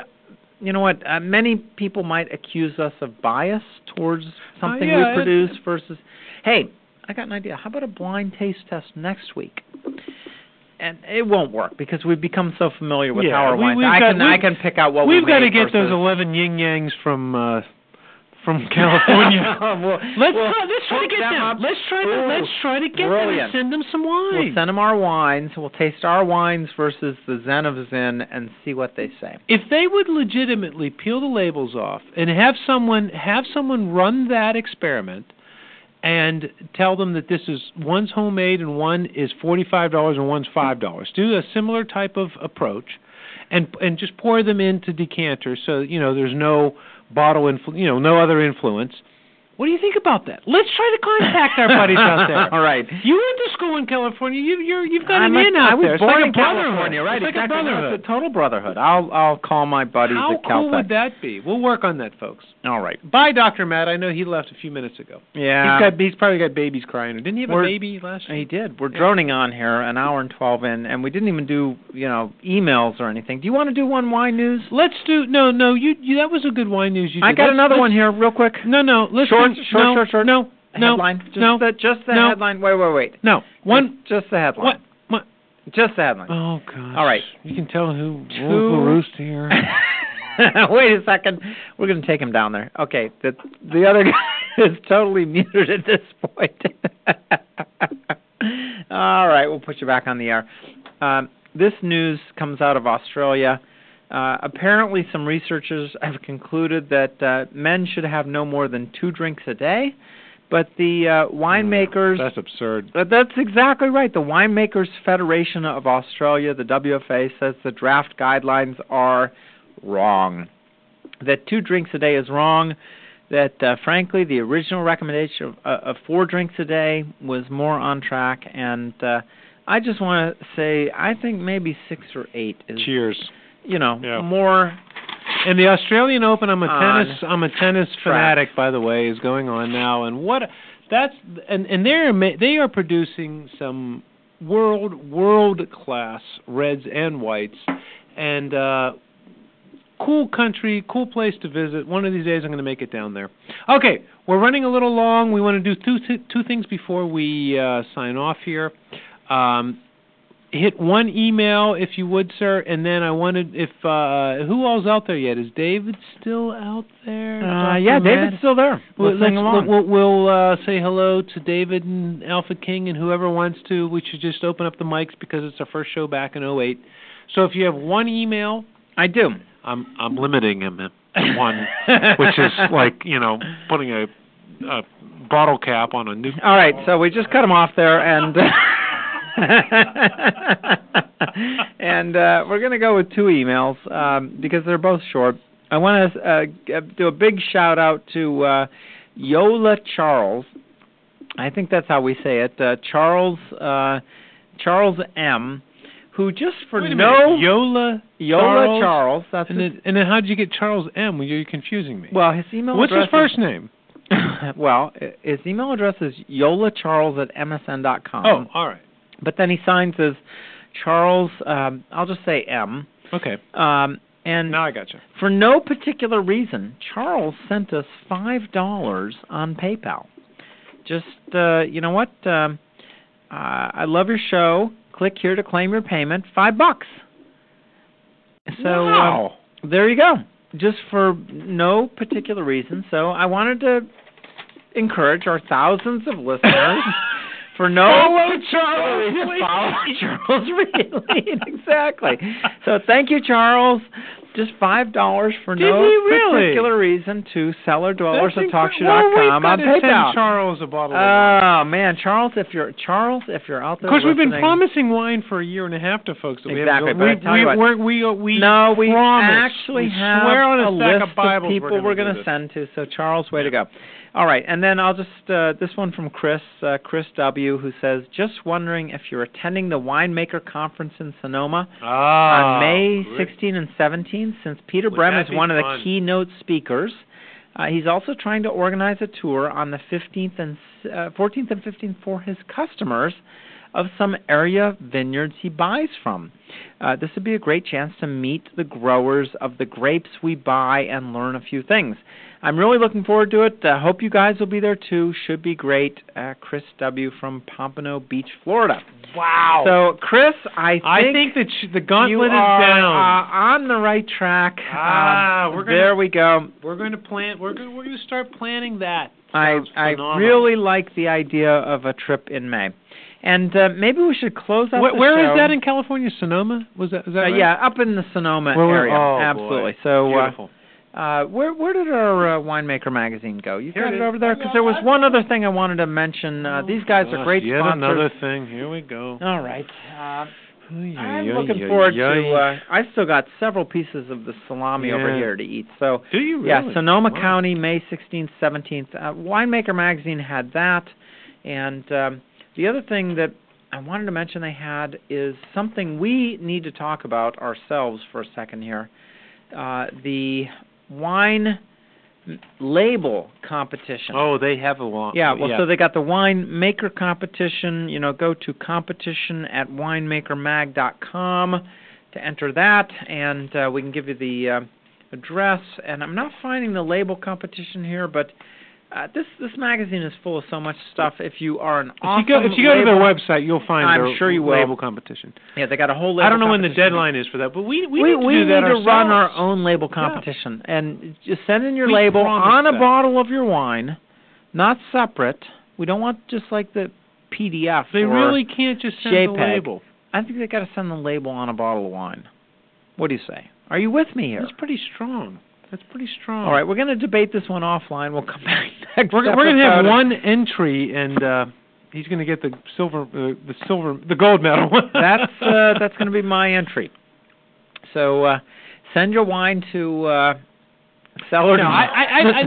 you know what? Uh, many people might accuse us of bias towards something yeah, we it- produce versus. Hey, I got an idea. How about a blind taste test next week? And it won't work because we've become so familiar with Yeah, how our we- wines. I got- can I can pick out what We've we got to get those eleven yin yangs from uh, from California. We'll- Let's we'll try, let's try to get them them. Let's try to Ooh, let's try to get them and send them some wine. We'll send them our wines. We'll taste our wines versus the Zen of Zin and see what they say. if they would legitimately peel the labels off and have someone have someone run that experiment and tell them that this is one's homemade and one is forty five dollars and one's five dollars. Do a similar type of approach and and just pour them into decanters so you know there's no bottle influ- you know no other influence. What do you think about that? Let's try to contact our buddies out there. All right. You went to school in California. You you're you've got I'm an a- in out I was there. It's born like in. California, right? It's like exactly. a brotherhood. It's a total brotherhood. I'll I'll call my buddies How at cool Caltech. would that be? We'll work on that, folks. All right. Bye, Doctor Matt. I know he left a few minutes ago. Yeah. He's got he's probably got babies crying. Didn't he have a We're- baby last year? he did. We're Yeah. droning on here, an hour and twelve in, and we didn't even do you know emails or anything. Do you want to do one wine news? Let's do no, no. You, you that was a good wine news. You I did. got Let's- another let's- one here, real quick. No, no. Let's Short, do, short, no, short, short. No, no, headline. Just no, the just the no. headline. Wait, wait, wait. no. One. Just, the headline. What? What? Just the headline. Oh God. All right. You can tell who Two- who roost here. Wait a second. We're going to take him down there. Okay. The the other guy is totally muted at this point. All right, we'll put you back on the air. Um, this news comes out of Australia. Uh, apparently, some researchers have concluded that uh, men should have no more than two drinks a day, but the uh, winemakers. That's absurd. Uh, that's exactly right. The Winemakers Federation of Australia, the WFA, says the draft guidelines are wrong. That two drinks a day is wrong. That uh, frankly, the original recommendation of, uh, of four drinks a day was more on track, and uh, I just want to say I think maybe six or eight is Cheers. You know Yeah. more. And the Australian Open, I'm a tennis, I'm a tennis track. fanatic, by the way, is going on now, and what that's and and they're ma- they are producing some world world class reds and whites, and uh cool country, cool place to visit. One of these days, I'm going to make it down there. Okay, we're running a little long. We want to do two th- two things before we uh, sign off here. Um, hit one email if you would, sir, and then I wanted if uh who all's out there yet? Is David still out there? Uh, Dr. yeah, Matt? David's still there. Well, let's, along. we'll, we'll uh, say hello to David and Alpha King and whoever wants to. We should just open up the mics because it's our first show back in '08. So if you have one email, I do. I'm I'm limiting him to one, which is like you know putting a, a bottle cap on a new. All right, so we just cut him off there, and and uh, we're going to go with two emails um, because they're both short. I want to uh, do a big shout out to uh, Yola Charles. I think that's how we say it. Uh, Charles uh, Charles M. Who just for no minute, Yola Yola Charles? Charles. That's And his, then, and then how did you get Charles M? You're confusing me. well his email What's his first name? well his email address is yolacharles at msn dot com. Oh, all right. But then he signs as Charles. Um, I'll just say M. Okay. Um, and Now I got you. for no particular reason, Charles sent us five dollars on PayPal. Just uh, you know what? Um, uh, I love your show. Click here to claim your payment. Five bucks. So um, wow. there you go. Just for no particular reason. So I wanted to encourage our thousands of listeners for no Follow Charles Reed. Follow Charles Reed. exactly. So thank you, Charles. Just five dollars for Did no really? particular reason to seller dwellers at talkshoe.com well, on got to send PayPal. Charles a bottle of wine. Oh man, Charles, if you're Charles, if you're out there, Of course, we've been promising wine for a year and a half to folks that we Exactly, haven't. I we, we, we're- we, uh, we no, we promise. actually we have a a, stack list of Bibles people we're going to send to. So Charles, way to go. All right, and then I'll just uh, this one from Chris, uh, Chris W, who says, just wondering if you're attending the winemaker conference in Sonoma Ah, on May great. 16 and 17, since Peter Would Brehm is one of the keynote speakers. Uh, he's also trying to organize a tour on the 15th and uh, 14th and 15th for his customers of some area vineyards he buys from. Uh, this would be a great chance to meet the growers of the grapes we buy and learn a few things. I'm really looking forward to it. I hope you guys will be there too. Should be great. Uh, Chris W. from Pompano Beach, Florida. Wow. So, Chris, I think, I think that sh- the gauntlet is are down. uh, on the right track. Ah, Um, we're gonna- there we go. we're going to plan. We're going. We're going to start planning that. I Sounds I phenomenal. really like the idea of a trip in May, and uh, maybe we should close out Where, the where is show. that in California? Sonoma? Was that? Is that Uh, right? yeah, up in the Sonoma Where area. oh, boy. Absolutely. So, uh, Beautiful. uh, where where did our uh, winemaker magazine go? You Here got it it is. over there because there was one other thing I wanted to mention. Uh, these guys are great Yet sponsors. another thing. Here we go. All right. Uh, I'm Ay, ay, looking ay, forward ay. to. Uh, I still got several pieces of the salami over here to eat. So Do you really? yeah, Sonoma Wow. County, May 16th, 17th. Uh, Winemaker Magazine had that, and um, the other thing that I wanted to mention they had is something we need to talk about ourselves for a second here. Uh, the wine label competition. Oh, they have a lot. Yeah, well, so they got the wine maker competition. You know, go to competition at winemakermag.com to enter that, and uh, we can give you the uh, address. And I'm not finding the label competition here, but uh, this this magazine is full of so much stuff. If you are an If you go, if you go to their website, you'll find I'm their sure you will. label competition. yeah, they got a whole label. I don't know when the deadline is for that, but we we, we need to we do that need to run our own label competition and just send in your We label on a that. bottle of your wine not separate. We don't want just like the PDF. They or- really can't just send the JPEG. label. I think they got to send the label on a bottle of wine. What do you say? Are you with me here? That's pretty strong. That's pretty strong. All right, we're going to debate this one offline. We'll come back next. We're, we're going to have one entry, and uh, he's going to get the silver, uh, the silver, the gold medal. that's uh, that's going to be my entry. So uh, send your wine to uh, seller. No, I- I- I-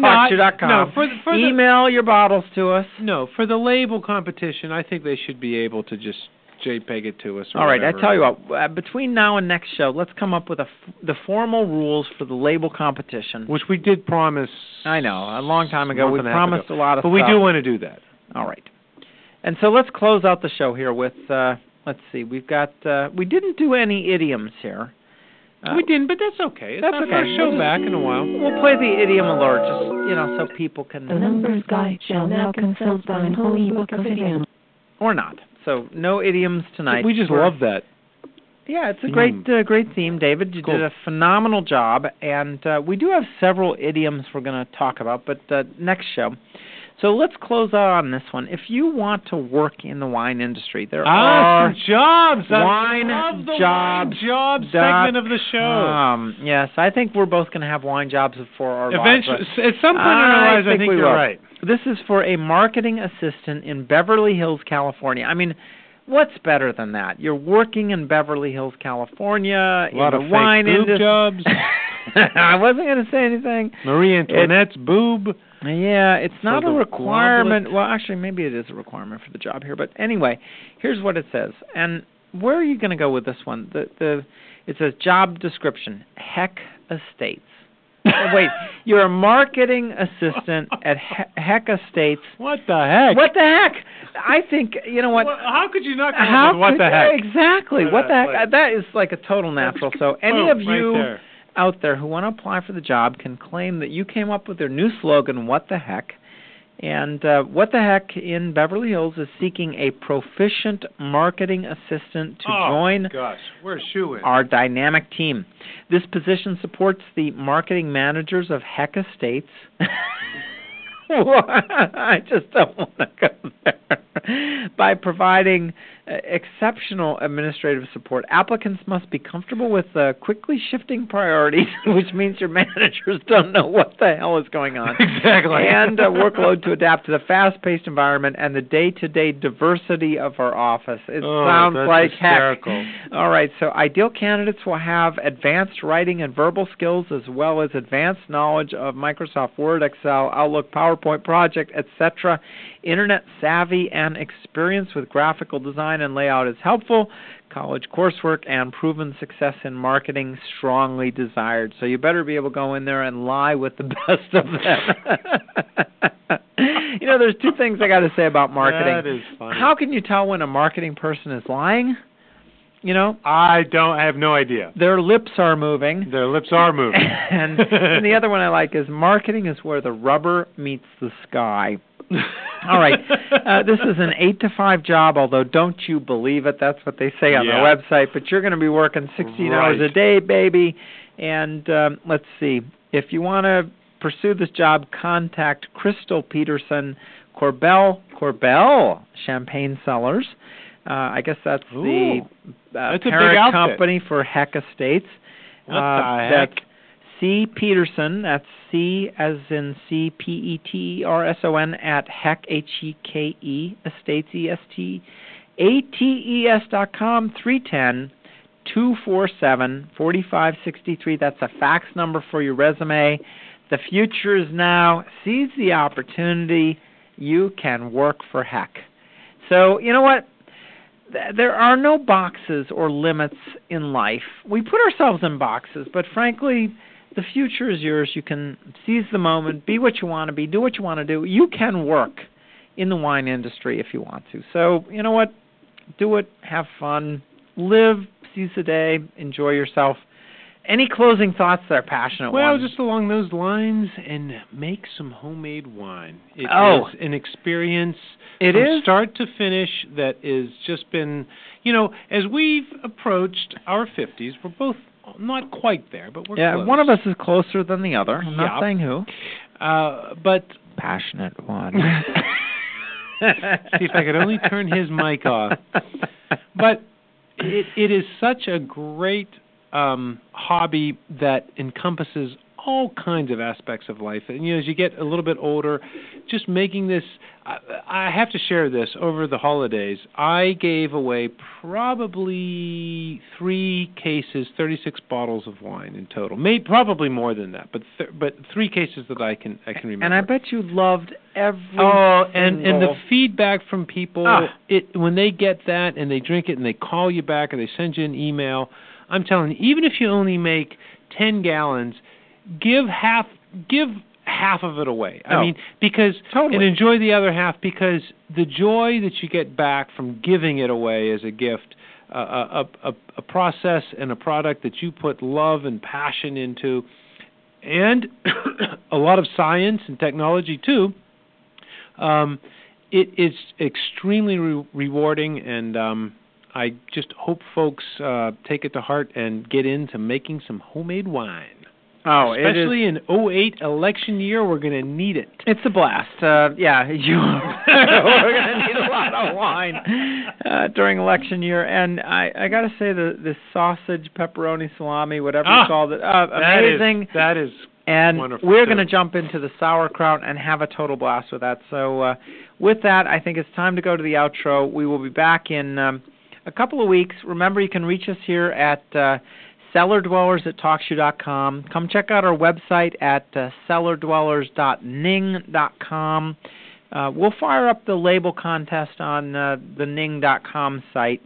no, for the- for the- Email your bottles to us. no, for the label competition, I think they should be able to just JPEG it to us. Or All right, I tell you what. Uh, between now and next show, let's come up with a f- the formal rules for the label competition. Which we did promise. I know, a long time ago. We and a half promised ago. a lot of But stuff. we do want to do that. All right. And so let's close out the show here with uh let's see. We've got uh we didn't do any idioms here. Uh, we didn't, but that's okay. It's that's our okay. first show back in a while. We'll play the idiom alert just you know so people can. The numbers guy shall now consult thine holy book of idioms. or not. So no idioms tonight. We just We're- love that. Yeah, it's a Theme. great uh, great theme, David. You Cool. did a phenomenal job and uh, we do have several idioms we're going to talk about, but uh, next show. So let's close out on this one. If you want to work in the wine industry, there Ah, are jobs. I wine love the jobs wine job segment of the show. Um, yes, I think we're both going to have wine jobs for our lives, Eventually, but at some point in our I lives, I think think we you're will. right. This is for a marketing assistant in Beverly Hills, California. I mean, what's better than that? You're working in Beverly Hills, California, A lot in of the wine fake boob industry. jobs. I wasn't going to say anything. Marie Antoinette's boob. Yeah, it's not For a requirement. Well, actually, maybe it is a requirement for the job here. But anyway, here's what it says. And where are you going to go with this one? The the it says job description: Heck Estates. Oh, wait, you're a marketing assistant at He- Heck Estates. What the heck? What the heck? I think you know what. What- how could you not come How with what could- the heck? Exactly. Look What the heck? place. That is like a total natural. So any Boom, of right you there. Out there who want to apply for the job can claim that you came up with their new slogan, What the Heck. And uh, What the Heck in Beverly Hills is seeking a proficient marketing assistant to oh, join Gosh, we're shooing. our dynamic team. This position supports the marketing managers of Heck Estates. I just don't want to go there. By providing exceptional administrative support, applicants must be comfortable with uh, quickly shifting priorities, which means your managers don't know what the hell is going on. Exactly. And a workload to adapt to the fast-paced environment and the day-to-day diversity of our office. It Oh, sounds that's like hysterical. heck. All right, so ideal candidates will have advanced writing and verbal skills as well as advanced knowledge of Microsoft Word, Excel, Outlook, PowerPoint, Project, etc. Internet savvy and experience with graphical design and layout is helpful. College coursework and proven success in marketing strongly desired. So you better be able to go in there and lie with the best of them. you know, there's two things I got to say about marketing. That is funny. How can you tell when a marketing person is lying? You know, I don't. I have no idea. their lips are moving. Their lips are moving. and, and the other one I like is marketing is where the rubber meets the sky. All right. Uh, this is an 8 to 5 job, although don't you believe it. That's what they say on Yeah. their website. But you're going to be working 16 hours a day, baby. And um, let's see. If you want to pursue this job, contact Crystal Peterson, Korbel, Korbel Champagne Cellars. Uh, I guess that's the Ooh. uh, That's a big parent company for Heck Estates. What Uh, the heck? That's C Peterson. That's C as in C P E T E R S O N at Heck H E K E Estates E S T A T E S dot com three ten two four seven forty five sixty three. That's a fax number for your resume. The future is now. Seize the opportunity. You can work for Heck. So you know what? There are no boxes or limits in life. We put ourselves in boxes, but frankly, the future is yours. You can seize the moment, be what you want to be, do what you want to do. You can work in the wine industry if you want to. So, you know what? Do it, have fun, live, seize the day, enjoy yourself. Any closing thoughts that are passionate Well, ones? just along those lines, and make some homemade wine. It is Oh. an experience It from is? start to finish that is just been, you know, as we've approached our 50s, we're both not quite there, but we're yeah, close. one of us is closer than the other. I'm not Yeah. saying who. Uh, but passionate one. See if I could only turn his mic off. But it it is such a great um hobby that encompasses all kinds of aspects of life. And you know, as you get a little bit older, just making this I, I have to share this over the holidays. I gave away probably 3 cases, 36 bottles of wine in total. Maybe probably more than that, but th- but 3 cases that I can I can remember. and I bet you loved every. Oh, and and the feedback from people, Ah. it when they get that and they drink it and they call you back or they send you an email. I'm telling you, even if you only make ten gallons, give half give half of it away. I Oh, mean, because totally. and enjoy the other half because the joy that you get back from giving it away as a gift. Uh, a, a, a process and a product that you put love and passion into, and a lot of science and technology too um, it is extremely re- rewarding, and um, I just hope folks uh, take it to heart and get into making some homemade wine. Oh, Especially in 08 election year, we're going to need it. It's a blast. Uh, yeah, you. we're gonna need a lot of wine uh, during election year, and I I gotta say the the sausage, pepperoni, salami, whatever Ah, you call it, uh, That is- amazing. that is and we're going to jump into the sauerkraut and have a total blast with that. So, uh, with that, I think it's time to go to the outro. We will be back in um, a couple of weeks. Remember, you can reach us here at uh, cellardwellers at talkshoe.com. Come check out our website at uh, cellardwellers.ning.com. Uh, we'll fire up the label contest on uh, the ning.com site.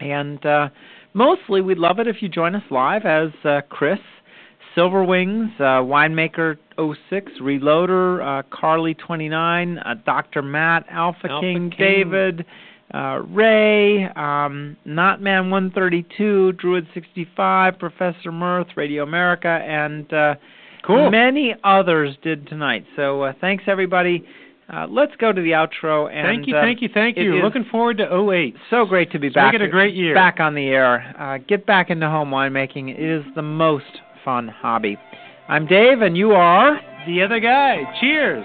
And uh, mostly, we'd love it if you join us live as uh, Chris, Silver Wings, uh, Winemaker 06, Reloader, uh, Carly 29, uh, Dr. Matt, Alpha, Alpha King, King. David, uh, Ray, um, Notman 132, Druid 65, Professor Mirth, Radio America, and uh, Cool. many others did tonight. So uh, thanks, everybody. Uh, let's go to the outro. And thank you, uh, thank you, thank you. Looking forward to 08. so great to be back. make it a great year. Back on the air. Uh, get back into home winemaking. It is the most fun hobby. I'm Dave, and you are. The other guy. Cheers.